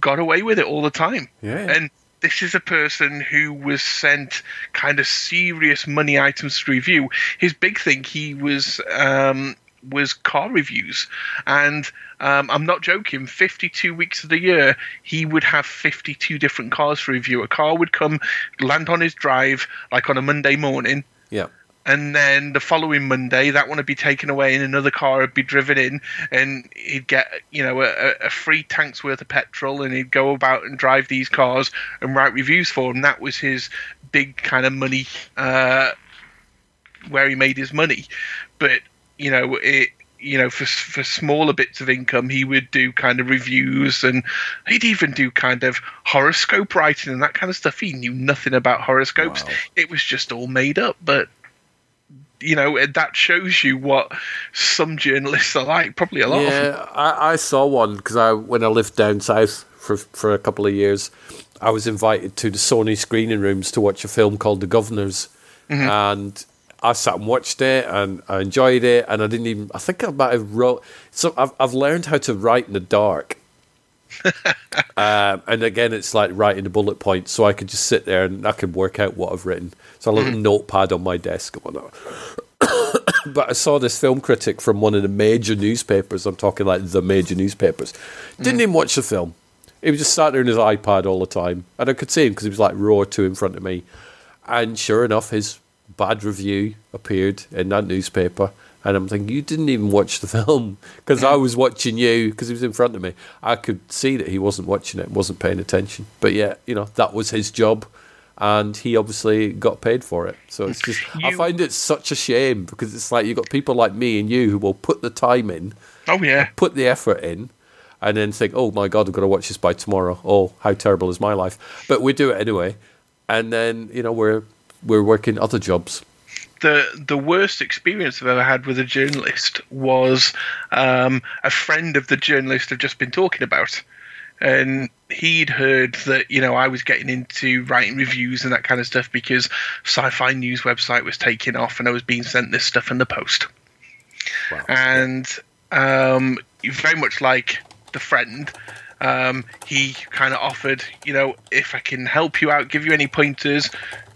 got away with it all the time. Yeah. And this is a person who was sent kind of serious money items to review. His big thing, he was um, was car reviews, and um, I'm not joking. 52 weeks of the year, he would have 52 different cars to review. A car would come, land on his drive, like on a Monday morning, yeah, and then the following Monday, that one would be taken away, and another car would be driven in, and he'd get you know a, a free tank's worth of petrol, and he'd go about and drive these cars and write reviews for them. That was his big kind of money, uh, where he made his money. But you know it. You know, for for smaller bits of income, he would do kind of reviews, and he'd even do kind of horoscope writing and that kind of stuff. He knew nothing about horoscopes; Wow. it was just all made up. But you know that shows you what some journalists are like. Probably a lot of them. yeah. I, I saw one because I when I lived down south for for a couple of years, I was invited to the Sony screening rooms to watch a film called The Governors, mm-hmm. and I sat and watched it and I enjoyed it, and I didn't even. I think I might have wrote. So I've I've learned how to write in the dark. (laughs) um, and again, it's like writing the bullet points, so I could just sit there and I can work out what I've written. So I have a little notepad on my desk and whatnot. (coughs) but I saw this film critic from one of the major newspapers. I'm talking like the major newspapers. Didn't even watch the film. He was just sat there on his iPad all the time, and I could see him because he was like row two in front of me. And sure enough, his bad review appeared in that newspaper. And I'm thinking, you didn't even watch the (laughs) film because I was watching you because he was in front of me. I could see that he wasn't watching it, wasn't paying attention. But yeah, you know, that was his job. And he obviously got paid for it. So it's just, I find it such a shame because it's like you've got people like me and you who will put the time in, Oh yeah, put the effort in, and then think, oh my God, I've got to watch this by tomorrow. Oh, how terrible is my life? But we do it anyway. And then, you know, we're, we're working other jobs. The the worst experience I've ever had with a journalist was um, a friend of the journalist I've just been talking about, and he'd heard that you know I was getting into writing reviews and that kind of stuff because Sci-Fi News website was taking off and I was being sent this stuff in the post, Wow. and um, very much like the friend. um, he kind of offered, you know, if I can help you out, give you any pointers,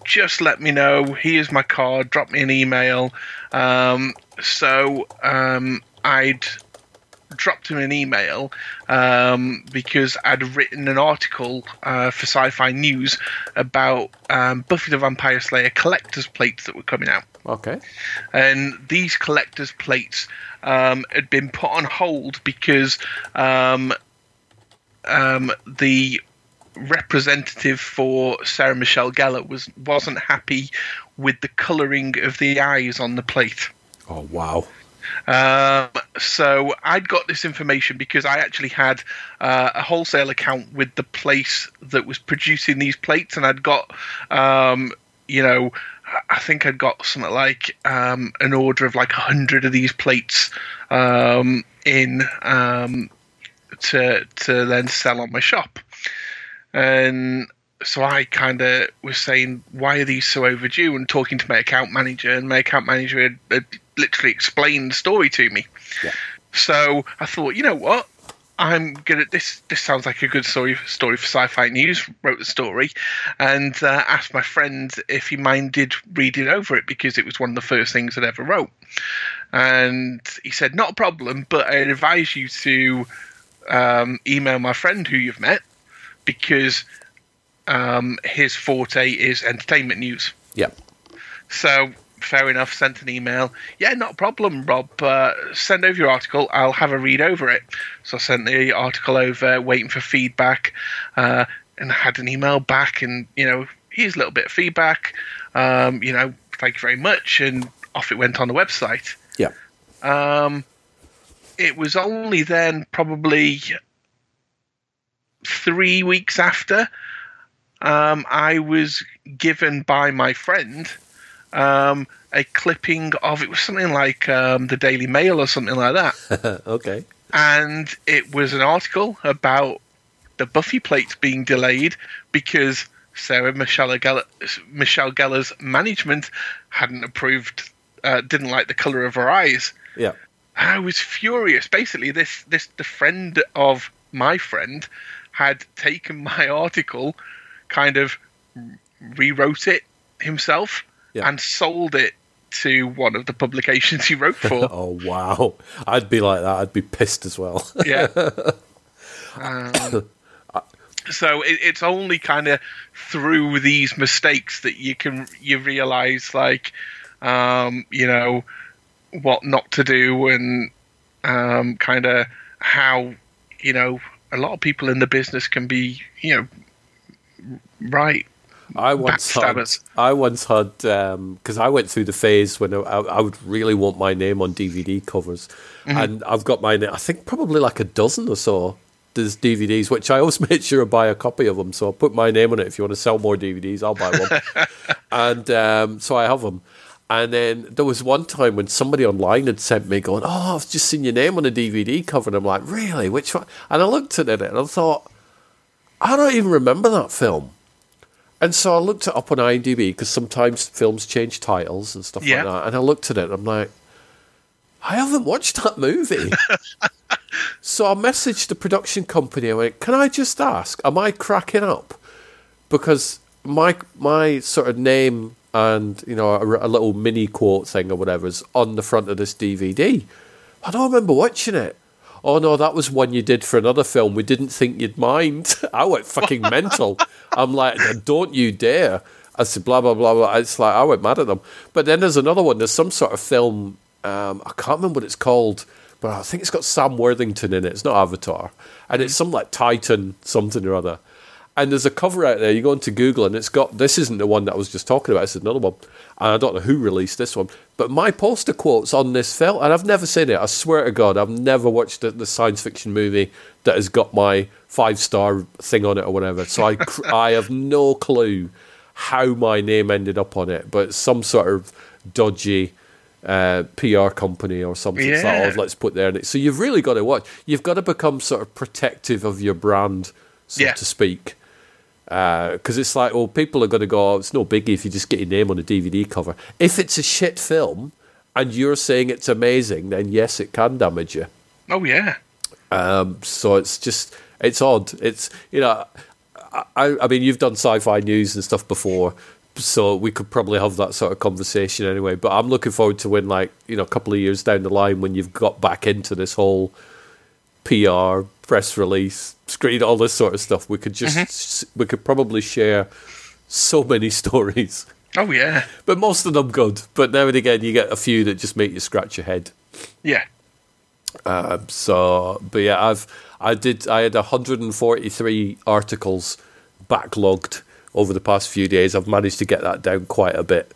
just let me know. Here's my card. Drop me an email. Um, so um, I'd dropped him an email um, because I'd written an article uh, for Sci-Fi News about um, Buffy the Vampire Slayer collector's plates that were coming out Okay. and these collector's plates um, had been put on hold because um, um, the representative for Sarah Michelle Gellar was wasn't happy with the colouring of the eyes on the plate. Oh wow. Um, so I'd got this information because I actually had uh, a wholesale account with the place that was producing these plates, and I'd got, um, you know, I think I'd got something like um, an order of like a hundred of these plates um, in um, to to then sell on my shop, and so I kind of was saying, why are these so overdue? And talking to my account manager, and my account manager had, had literally explained the story to me. Yeah. So I thought, you know what? I'm gonna. This this sounds like a good story story for Sci-Fi News. Wrote the story, and uh, asked my friend if he minded reading over it because it was one of the first things I'd ever wrote. And he said, not a problem, but I advise you to um, email my friend who you've met because um, his forte is entertainment news. Yeah. So fair enough. Sent an email. Yeah, not a problem, Rob. Uh, send over your article. I'll have a read over it. So I sent the article over, waiting for feedback, uh, and had an email back. And you know, here's a little bit of feedback. Um, you know, thank you very much. And off it went on the website. Yeah. Um, it was only then, probably three weeks after, um, I was given by my friend um, a clipping of it was something like um, the Daily Mail or something like that, (laughs) okay. and it was an article about the Buffy plates being delayed because Sarah Michelle Gellar, Michelle Gellar's management hadn't approved, uh, didn't like the color of her eyes. Yeah. I was furious. Basically, this this the friend of my friend had taken my (laughs) article, kind of rewrote it himself, Yeah. and sold it to one of the publications he wrote for. (laughs) Oh wow. I'd be like that. I'd be pissed as well. yeah. (laughs) Um, so it, it's only kind of through these mistakes that you can you realize like um, you know what not to do and um, kind of how you know a lot of people in the business can be you know right I once had, I once had because I went through the phase when I, I would really want my name on DVD covers, and I've got my na- I think probably like a dozen or so. There's DVDs, which I always (laughs) make sure I buy a copy of them. So I put my name on it. If you want to sell more DVDs, I'll buy one. (laughs) and um, so I have them. And then there was one time when somebody online had sent me going, "Oh, I've just seen your name on a DVD cover," and I'm like, "Really? Which one?" And I looked at it and I thought, I don't even remember that film. And so I looked it up on IMDb because sometimes films change titles and stuff Yeah. like that. And I looked at it and I'm like, I haven't watched that movie. (laughs) so I messaged the production company. I went, Can I just ask, am I cracking up? Because my my sort of name and you know a, a little mini quote thing or whatever is on the front of this DVD. I don't remember watching it. Oh no, that was one you did for another film. We didn't think you'd mind. (laughs) I went fucking mental. I'm like, don't you dare. I said, blah, blah, blah, blah. It's like, I went mad at them. But then there's another one. There's some sort of film. Um, I can't remember what it's called, but I think it's got Sam Worthington in it. It's not Avatar. And it's some like Titan something or other. And there's a cover out there. You go into Google and it's got this isn't the one that I was just talking about. It's another one. And I don't know who released this one. But my poster quote's on this film, and I've never seen it. I swear to God, I've never watched the, the science fiction movie that has got my five star thing on it or whatever. So I (laughs) I have no clue how my name ended up on it, but some sort of dodgy uh, PR company or something. Like, Yeah. oh, let's put there. So you've really got to watch. You've got to become sort of protective of your brand, so Yeah. to speak. Because it's like, well, people are going to go, oh, it's no biggie if you just get your name on a DVD cover. If it's a shit film and you're saying it's amazing, then yes, it can damage you. oh yeah Um, so it's just, It's odd. It's you know, I, I mean, you've done sci-fi news and stuff before, so we could probably have that sort of conversation anyway. But I'm looking forward to when, like, you know, a couple of years down the line, when you've got back into this whole PR, press release, screen, all this sort of stuff. We could just, we could probably share so many (laughs) stories. Oh yeah, But most of them good. But now and again, you get a few that just make you scratch your head. yeah. Um, so, but yeah, I've I did I had 143 articles backlogged over the past few days. I've managed to get that down quite a bit.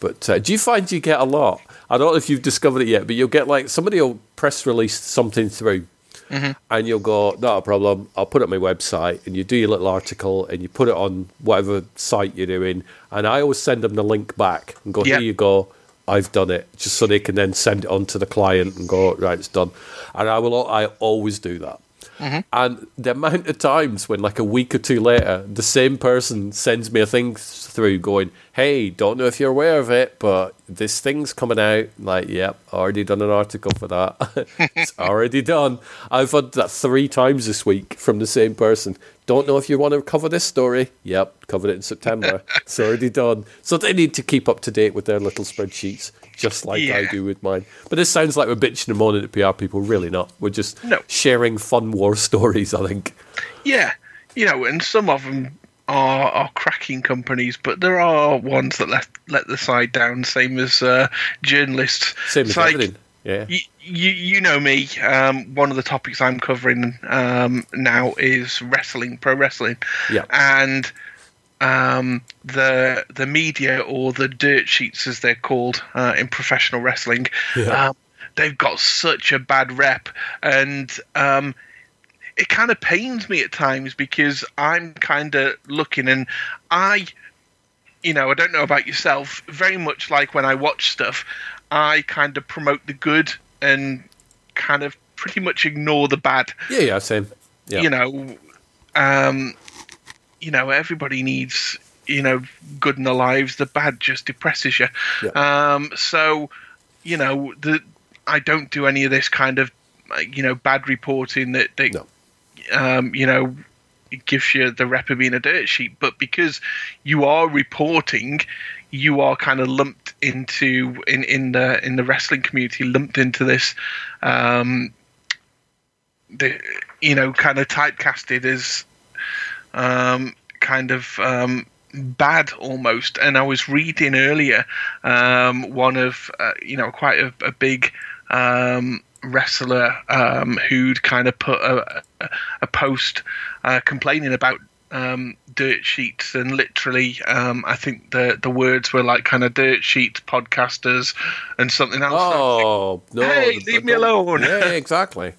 But uh, do you find you get a lot? I don't know if you've discovered it yet, but you'll get like somebody will press release something through. Mm-hmm. And you'll go, not a problem. I'll put it on my website, and you do your little article, and you put it on whatever site you're doing. And I always send them the link back and go, Yeah. here you go. I've done it, just so they can then send it on to the client and go, right, it's done. And I will, I always do that. Mm-hmm. And the amount of times when, like a week or two later, the same person sends me a thing through going, Hey, don't know if you're aware of it, but this thing's coming out. Like, yep, already done an article for that. (laughs) it's (laughs) already done. I've had that three times this week from the same person. Don't know if you want to cover this story. Yep, covered it in September. (laughs) it's already done. So they need to keep up to date with their little spreadsheets, just like I do with mine. But this sounds like we're bitching and moaning at PR people. Really not. We're just No. sharing fun war stories, I think. Yeah, you know, and some of them are are cracking companies, but there are ones that let let the side down. Same as uh, journalists. Same as like, everything. Yeah. You, you you know me. Um, one of the topics I'm covering um, now is wrestling, pro wrestling, Yeah. and um, the the media or the dirt sheets, as they're called uh, in professional wrestling, Yeah. um, they've got such a bad rep, and um, it kind of pains me at times because I'm kind of looking and I, you know, I don't know about yourself. Very much like when I watch stuff, I kind of promote the good and kind of pretty much ignore the bad Yeah, yeah, same. Yeah. you know, um, you know, everybody needs you know good in their lives. The bad just depresses you. Yeah. Um, so you know, the I don't do any of this kind of you know bad reporting that that No. um, you know it gives you the rep of being a dirt sheet. But because you are reporting. You are kind of lumped into in, in the in the wrestling community, lumped into this um, the you know kind of typecasted as um, kind of um, bad almost. And I was reading earlier um, one of uh, you know quite a, a big um, wrestler um, who'd kind of put a, a, post uh, complaining about. Um, dirt sheets and literally, um, I think the the words were like kind of dirt sheets podcasters and something else. Oh no! Hey, leave me alone. Yeah, exactly.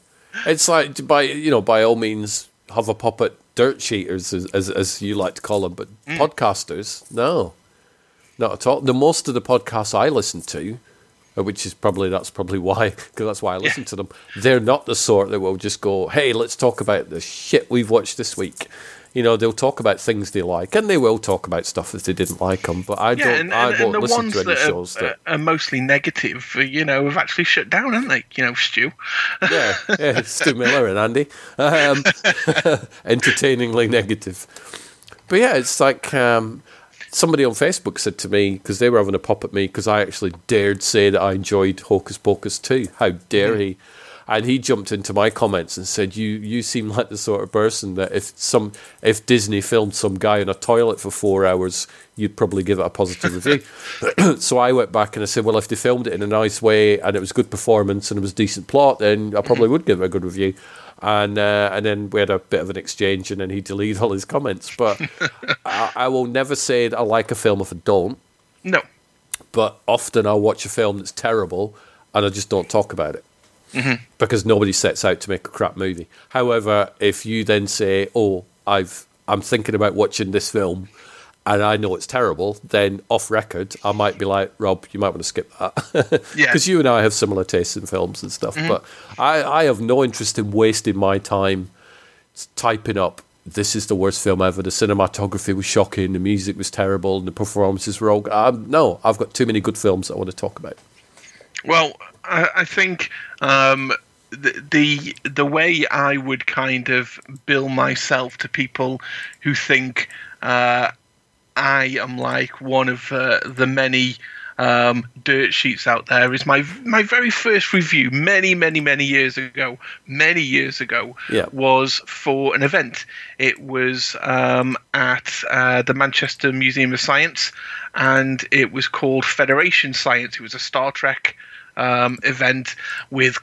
It's like by you know by all means have a pop at dirt cheaters as, as as you like to call them, but Mm. podcasters, no, not at all. The most of the podcasts I listen to, uh, which is probably that's probably why (laughs) because that's why I listen to them. They're not the sort that will just go, "Hey, let's talk about the shit we've watched this week." You know, they'll talk about things they like, and they will talk about stuff that they didn't like them. But I Yeah, don't. and, I won't listen to any that shows are, that. are mostly negative, uh, you know, have actually shut down, haven't they? You know, Stu. yeah, (laughs) yeah, Stu Miller and Andy. Um, (laughs) entertainingly negative. But yeah, it's like um, somebody on Facebook said to me, because they were having a pop at me, because I actually dared say that I enjoyed Hocus Pocus too. How dare he? And he jumped into my comments and said, "You you seem like the sort of person that if some if Disney filmed some guy in a toilet for four hours, you'd probably give it a positive review." (laughs) (clears throat) so I went back and I said, "Well, if they filmed it in a nice way and it was good performance and it was decent plot, then I probably would give it a good review." And uh, and then we had a bit of an exchange, and then he deleted all his comments. But (laughs) I, I will never say that I like a film if I don't. No. But often I'll watch a film that's terrible and I just don't talk about it because nobody sets out to make a crap movie. However, if you then say, "Oh, I've I'm thinking about watching this film," and I know it's terrible, then off record I might be like, "Rob, you might want to skip that," (laughs) Yeah. because you and I have similar tastes in films and stuff. But I I have no interest in wasting my time typing up. This is the worst film ever. The cinematography was shocking. The music was terrible. And the performances were all. Um, no, I've got too many good films I want to talk about. Well, I, I think um, the, the the way I would kind of bill myself to people who think uh, I am like one of uh, the many um, dirt sheets out there is my my very first review many many many years ago many years ago Yeah. was for an event it was um, at uh, the Manchester Museum of Science and it was called Federation Science it was a Star Trek um, event with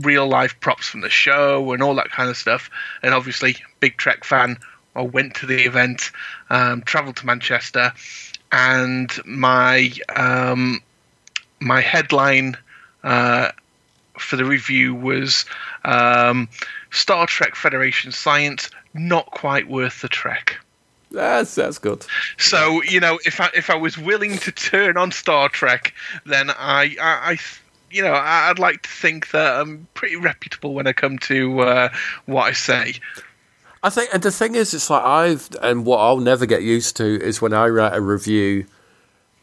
real life props from the show and all that kind of stuff and obviously big Trek fan I went to the event um, traveled to Manchester and my um, my headline uh, for the review was um, Star Trek Federation Science not quite worth the trek. That's that's good. So you know, if I if I was willing to turn on Star Trek, then I I. I you know, I'd like to think that I'm pretty reputable when I come to uh, what I say. I think, and the thing is, it's like I've, and what I'll never get used to is when I write a review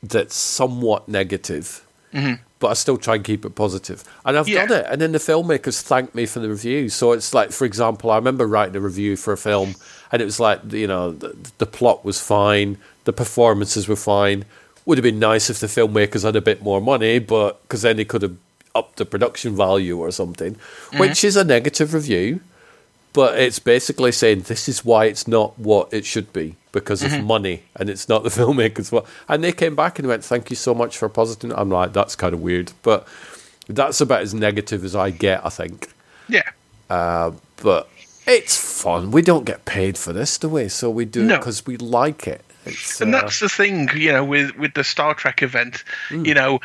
that's somewhat negative, but I still try and keep it positive. And I've Yeah. done it, and then the filmmakers thank me for the review. So it's like, for example, I remember writing a review for a film, and it was like, you know, the, the plot was fine, the performances were fine. Would have been nice if the filmmakers had a bit more money, but because then they could have upped the production value or something, mm-hmm. which is a negative review but it's basically saying this is why it's not what it should be because of mm-hmm. money and it's not the (laughs) filmmakers well and they came back and went thank you so much for positing i'm like that's kind of weird but that's about as negative as i get i think. Yeah. Uh, but it's fun. We don't get paid for this do we? So we do it because we like it it's, and uh, that's the thing, you know, with with the Star Trek event, Hmm. you know,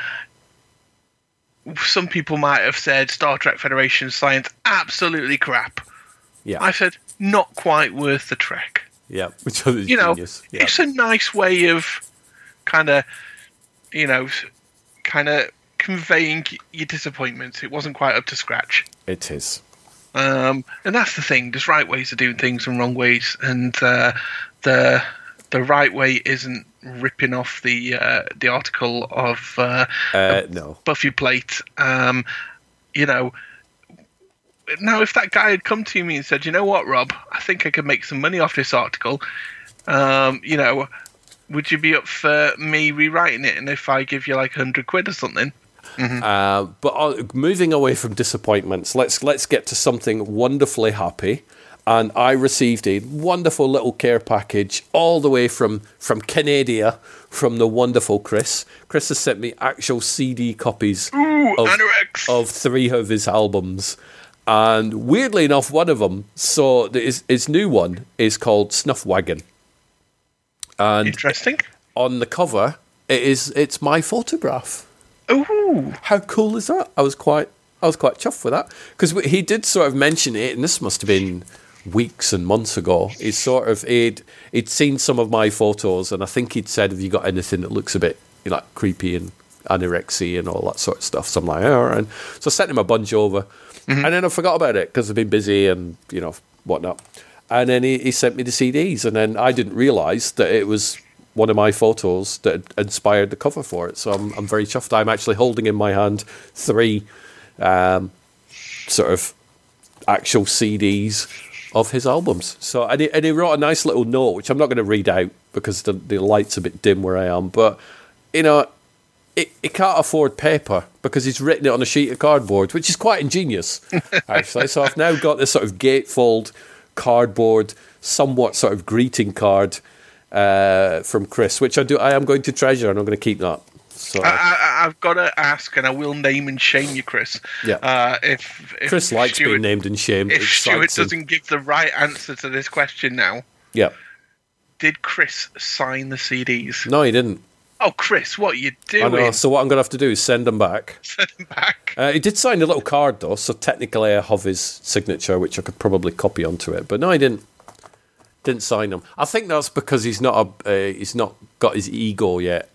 some people might have said Star Trek Federation science absolutely crap. yeah I said not quite worth the trek. yeah which is You know, yeah. it's a nice way of kind of, you know, kind of conveying your disappointment. It wasn't quite up to scratch. it is Um, and that's the thing. There's right ways of doing things and wrong ways, and uh, the the right way isn't ripping off the uh, the article of uh, uh, no Buffy Plate. Um, you know, now if that guy had come to me and said, "You know what, Rob? I think I could make some money off this article," um, you know, would you be up for me rewriting it? And if I give you like hundred quid or something, Uh, but uh, moving away from disappointments, let's let's get to something wonderfully happy. And I received a wonderful little care package all the way from from Canada from the wonderful Chris. Chris has sent me actual CD copies ooh, of, Anorex. of three of his albums. And weirdly enough, one of them, so his, his new one is called Snuff Wagon. And Interesting. on the cover, it is it's my photograph. Ooh, How cool is that? I was quite, I was quite chuffed with that because he did sort of mention it, and this must have been weeks and months ago. He sort of he'd he'd seen some of my photos, and I think he'd said, "Have you got anything that looks a bit you know, like creepy and anorexia and all that sort of stuff?" So I'm like, "All right." So I sent him a bunch over, and then I forgot about it because I've been busy and you know whatnot. And then he, he sent me the CDs, and then I didn't realise that it was one of my photos that inspired the cover for it. So I'm, I'm very chuffed. I'm actually holding in my hand three um, sort of actual CDs of his albums. So and he, and he wrote a nice little note, which I'm not going to read out because the, the light's a bit dim where I am. But you know, he, he can't afford paper because he's written it on a sheet of cardboard, which is quite ingenious, (laughs) actually. so I've now got this sort of gatefold cardboard, somewhat sort of greeting card uh, from Chris, which I do. I am going to treasure, and I'm going to keep that. So I, I, I've got to ask, and I will name and shame you, Chris. Yeah. Uh, if, if Chris likes Stuart, being named and shamed. If It Stuart doesn't give the right answer to this question now, yeah, did Chris sign the CDs? no, he didn't. Oh, Chris, what are you I doing? know. So what I'm going to have to do is send them back. (laughs) Send him back. Uh, he did sign a little card though, so technically I have his signature, which I could probably copy onto it. But no, he didn't. Didn't sign them. I think that's because he's not a uh, he's not got his ego yet.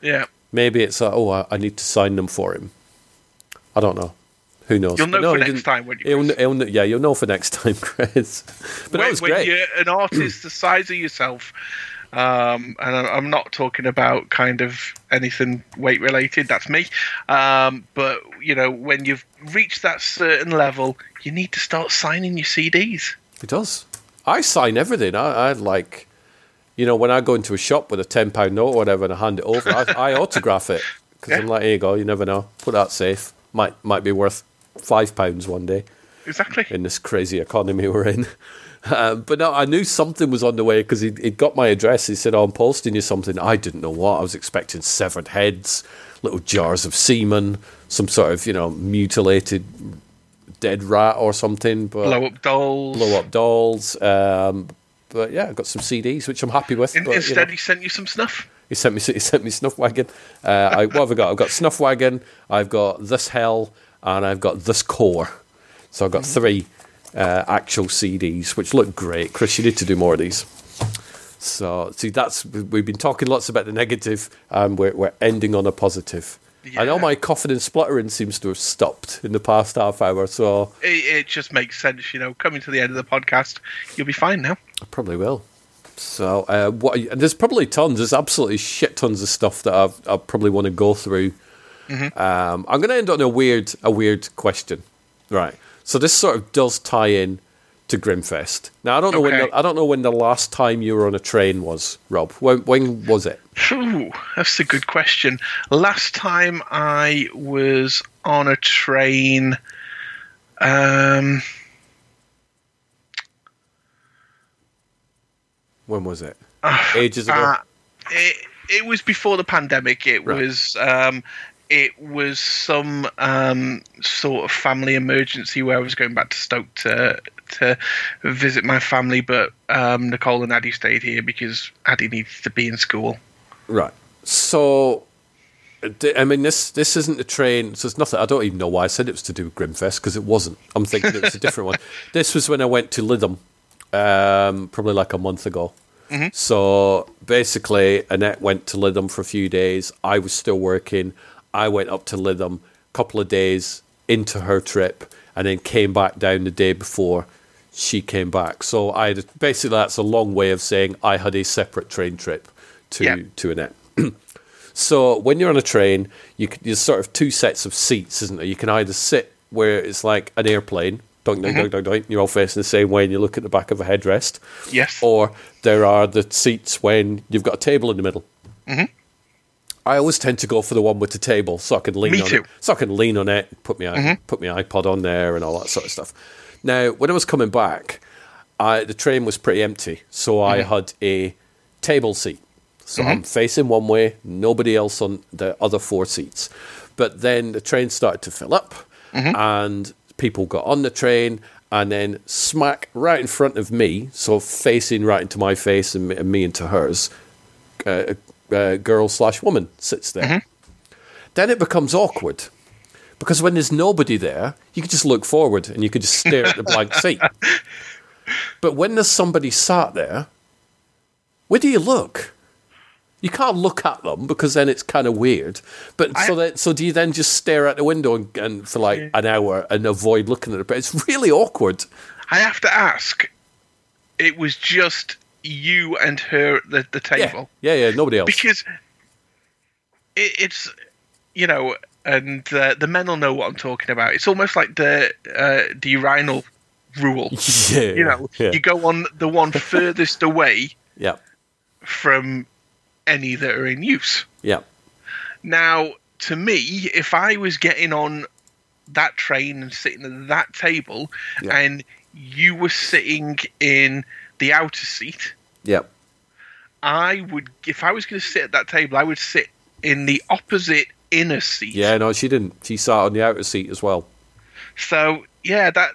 Yeah. Maybe it's like, oh, I, I need to sign them for him. I don't know. Who knows? You'll know no, for next time, won't you, He'll, he'll, yeah, you'll know for next (laughs) time, Chris. But that when, was when great. you're an artist the size of yourself, Um, and I'm not talking about kind of anything weight related. That's me. Um, but you know, when you've reached that certain level, you need to start signing your CDs. It does. I sign everything. I, I like, you know, when I go into a shop with a ten pound note or whatever and I hand it over, I, I autograph it (laughs) because I'm Yeah. like, here you go. You never know. Put that safe. Might might be worth five pounds one day Exactly. in this crazy economy we're in. (laughs) Um, but no, I knew something was on the way because he'd, he'd got my address. He said, oh, I'm posting you something. I didn't know what. I was expecting severed heads, little jars of semen, some sort of, you know, mutilated dead rat or something. But Blow up dolls. blow up dolls. Um, but yeah, I've got some CDs, which I'm happy with. In- but, you instead, know, he sent you some snuff. he sent me (laughs) he sent me Snuff Wagon. Uh, I, what have I got? I've got Snuff Wagon. I've got This Hell, and I've got This Core. So I've got three uh, actual CDs, which look great. Chris, you need to do more of these. So see, that's we've been talking lots about the negative, and we're we're ending on a positive. I know my coughing and spluttering seems to have stopped in the past half hour, so It, it just makes sense, you know. Coming to the end of the podcast, you'll be fine now. I probably will. So, uh, what? There's probably tons. There's absolutely shit tons of stuff that I've, I probably want to go through. Um, I'm going to end on a weird, a weird question, right? So this sort of does tie in to Grimmfest. Now I don't know when the, I don't know when the last time you were on a train was, Rob. When, when was it? Ooh, that's a good question. Last time I was on a train, um, When was it? Ages ago. uh, it, it was before the pandemic. It Right. was um, it was some um, sort of family emergency where I was going back to Stoke to to visit my family, but um, Nicole and Addie stayed here because Addie needs to be in school. Right. So, I mean, this this isn't a train. So it's nothing. I don't even know why I said it was to do with Grimmfest because it wasn't. I'm thinking it was a different one. (laughs) This was when I went to Lytham, um, probably like a month ago. So basically, Annette went to Lytham for a few days. I was still working. I went up to Lytham a couple of days into her trip, and then came back down the day before she came back. So I had, basically that's a long way of saying I had a separate train trip to Yeah. to Annette. (clears throat) So when you're on a train, you there's sort of two sets of seats, isn't there? You can either sit where it's like an airplane, dunk, dunk, dunk, mm-hmm. dunk, dunk, you're all facing the same way, and you look at the back of a headrest. Yes. Or there are the seats when you've got a table in the middle. Mm-hmm. I always tend to go for the one with the table, so I can lean Me on too. it. So I can lean on it, put my mm-hmm. put my iPod on there, and all that sort of stuff. Now, when I was coming back, I, the train was pretty empty, so I mm-hmm. had a table seat. So I'm mm-hmm. facing one way, nobody else on the other four seats. But then the train started to fill up, and people got on the train, and then smack right in front of me, so facing right into my face and me, and me into hers, uh, uh, girl slash woman sits there. Then it becomes awkward because when there's nobody there, you can just look forward and you can just stare at the blank (laughs) seat. But when there's somebody sat there, where do you look? You can't look at them because then it's kind of weird. But so that so do you then just stare out the window and, and for like an hour and avoid looking at it? But it's really awkward. I have to ask. It was just you and her at the, the Yeah, table yeah, yeah. Nobody else. because it, it's you know, and uh, the men will know what I'm talking about. It's almost like the uh, the urinal rule. (laughs) yeah, You know, yeah, you go on the one (laughs) furthest away yeah, from any that are in use. yeah. Now, to me, if I was getting on that train and sitting at that table, Yeah. and you were sitting in the outer seat, yeah. I would, if I was going to sit at that table, I would sit in the opposite inner seat. Yeah, no, she didn't. She sat on the outer seat as well. So yeah, that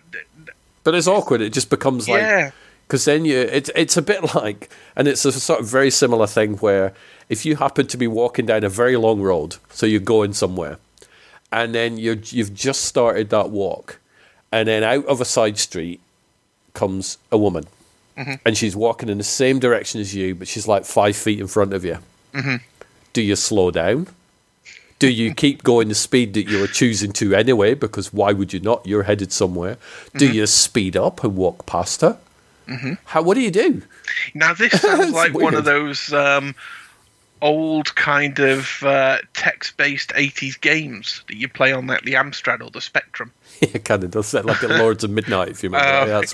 But it's awkward. It just becomes like yeah, because then you it's it's a bit (laughs) like and it's a sort of very similar thing where if you happen to be walking down a very long road, so you're going somewhere, and then you you've just started that walk, and then out of a side street comes a woman, and she's walking in the same direction as you, but she's like five feet in front of you. Do you slow down? Do you (laughs) keep going the speed that you were choosing to anyway? Because why would you not? You're headed somewhere. Do you speed up and walk past her? How? What do you do? Now this (laughs) sounds like one of those um, old kind of uh, text-based '80s games that you play on like the Amstrad or the Spectrum. (laughs) Yeah, kind of does sound like a Lords of Midnight, if you remember. Uh, yeah, that's.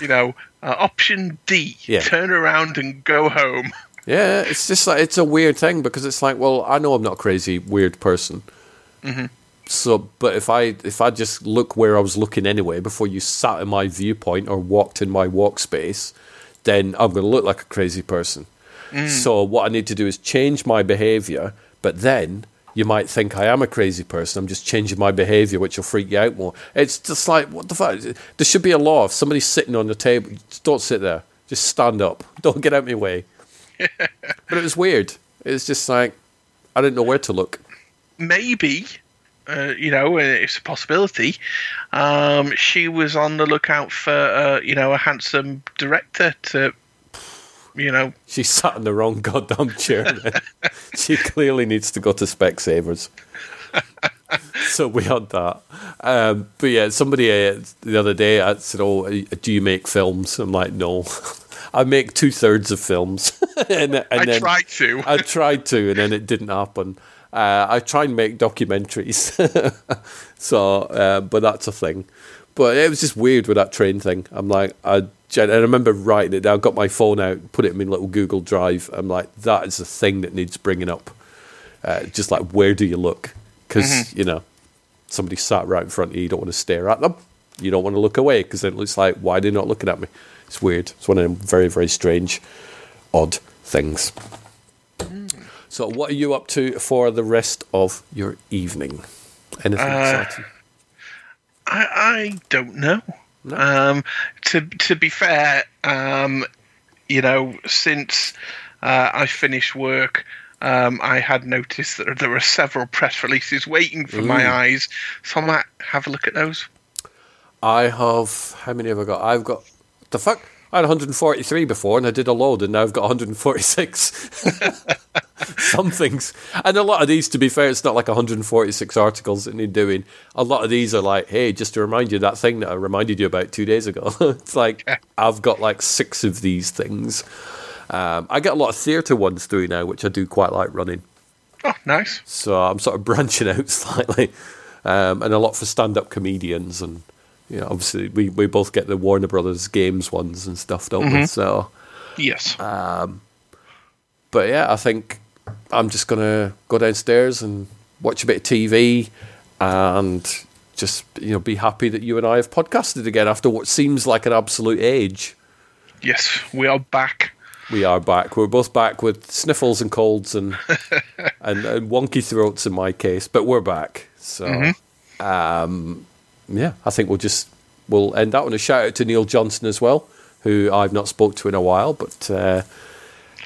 You know, uh, option D: Yeah. turn around and go home. (laughs) Yeah, it's just like it's a weird thing because it's like, well, I know I'm not a crazy weird person. So, but if I if I just look where I was looking anyway before you sat in my viewpoint or walked in my walk space, then I'm going to look like a crazy person. So what I need to do is change my behavior, but then you might think I am a crazy person. I'm just changing my behavior, which will freak you out more. It's just like what the fuck. There should be a law. If somebody's sitting on the table, don't sit there. Just stand up. (laughs) Don't get out of my way. (laughs) But it was weird. It was just like I didn't know where to look. Maybe, uh, you know, uh, it's a possibility. Um, she was on the lookout for, uh, you know, a handsome director to, you know, She sat in the wrong goddamn chair. (laughs) She clearly needs to go to Specsavers. so we had that. Um, but yeah, somebody uh, the other day I said, "Oh, do you make films?" I'm like, "No." (laughs) I make two thirds of films, (laughs) and, and I then tried to. I tried to, and then it didn't happen. Uh, I try and make documentaries, so uh, but that's a thing. But it was just weird with that train thing. I'm like, I, gen- I remember writing it down, got my phone out, put it in my little Google Drive. I'm like, that is a thing that needs bringing up. Uh, just like, where do you look? Because you know, somebody sat right in front of you. You don't want to stare at them. You don't want to look away because then it looks like, why are they not looking at me? It's weird. It's one of them very, very strange, odd things. So, what are you up to for the rest of your evening? Anything Uh, exciting? I, I don't know. Um, to to be fair, um, you know, since uh, I finished work, um, I had noticed that there were several press releases waiting for my eyes, so I might have a look at those. I have. How many have I got? I've got. The fuck? I had 143 before, and I did a load, and now I've got 146. (laughs) (laughs) Some things, and a lot of these, to be fair, it's not like 146 articles that need doing. A lot of these are like, hey, just to remind you that thing that I reminded you about two days ago. (laughs) it's like I've got like six of these things. Um, I get a lot of theatre ones through now, which I do quite like running. Oh, nice. So I'm sort of (laughs) branching out slightly, um, and a lot for stand-up comedians, and you know, obviously we, we both get the Warner Brothers games ones and stuff, don't we? So, Yes. but yeah, I think I'm just gonna go downstairs and watch a bit of TV, and just you know be happy that you and I have podcasted again after what seems like an absolute age. yes, we are back. We are back. We're both back with sniffles and colds and (laughs) and, and wonky throats in my case, but we're back. So, um, yeah, I think we'll just we'll end that on a shout out to Neil Johnson as well, who I've not spoke to in a while, but uh,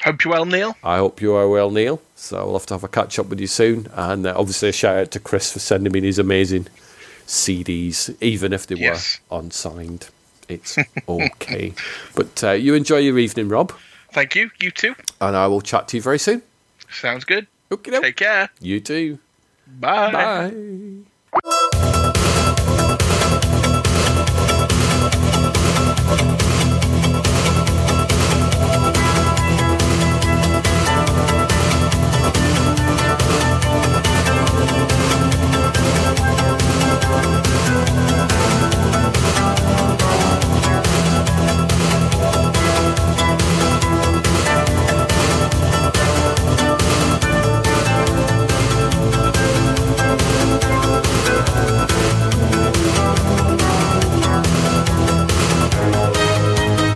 Hope you're well, Neil. I hope you are well, Neil. So we'll have to have a catch up with you soon, and uh, obviously a shout out to Chris for sending me these amazing CDs, even if they Yes. were unsigned. It's (laughs) okay, but uh, you enjoy your evening, Rob, Thank you. You too. and I will chat to you very soon. Sounds good. Okay, Take care. you too. Bye. Bye.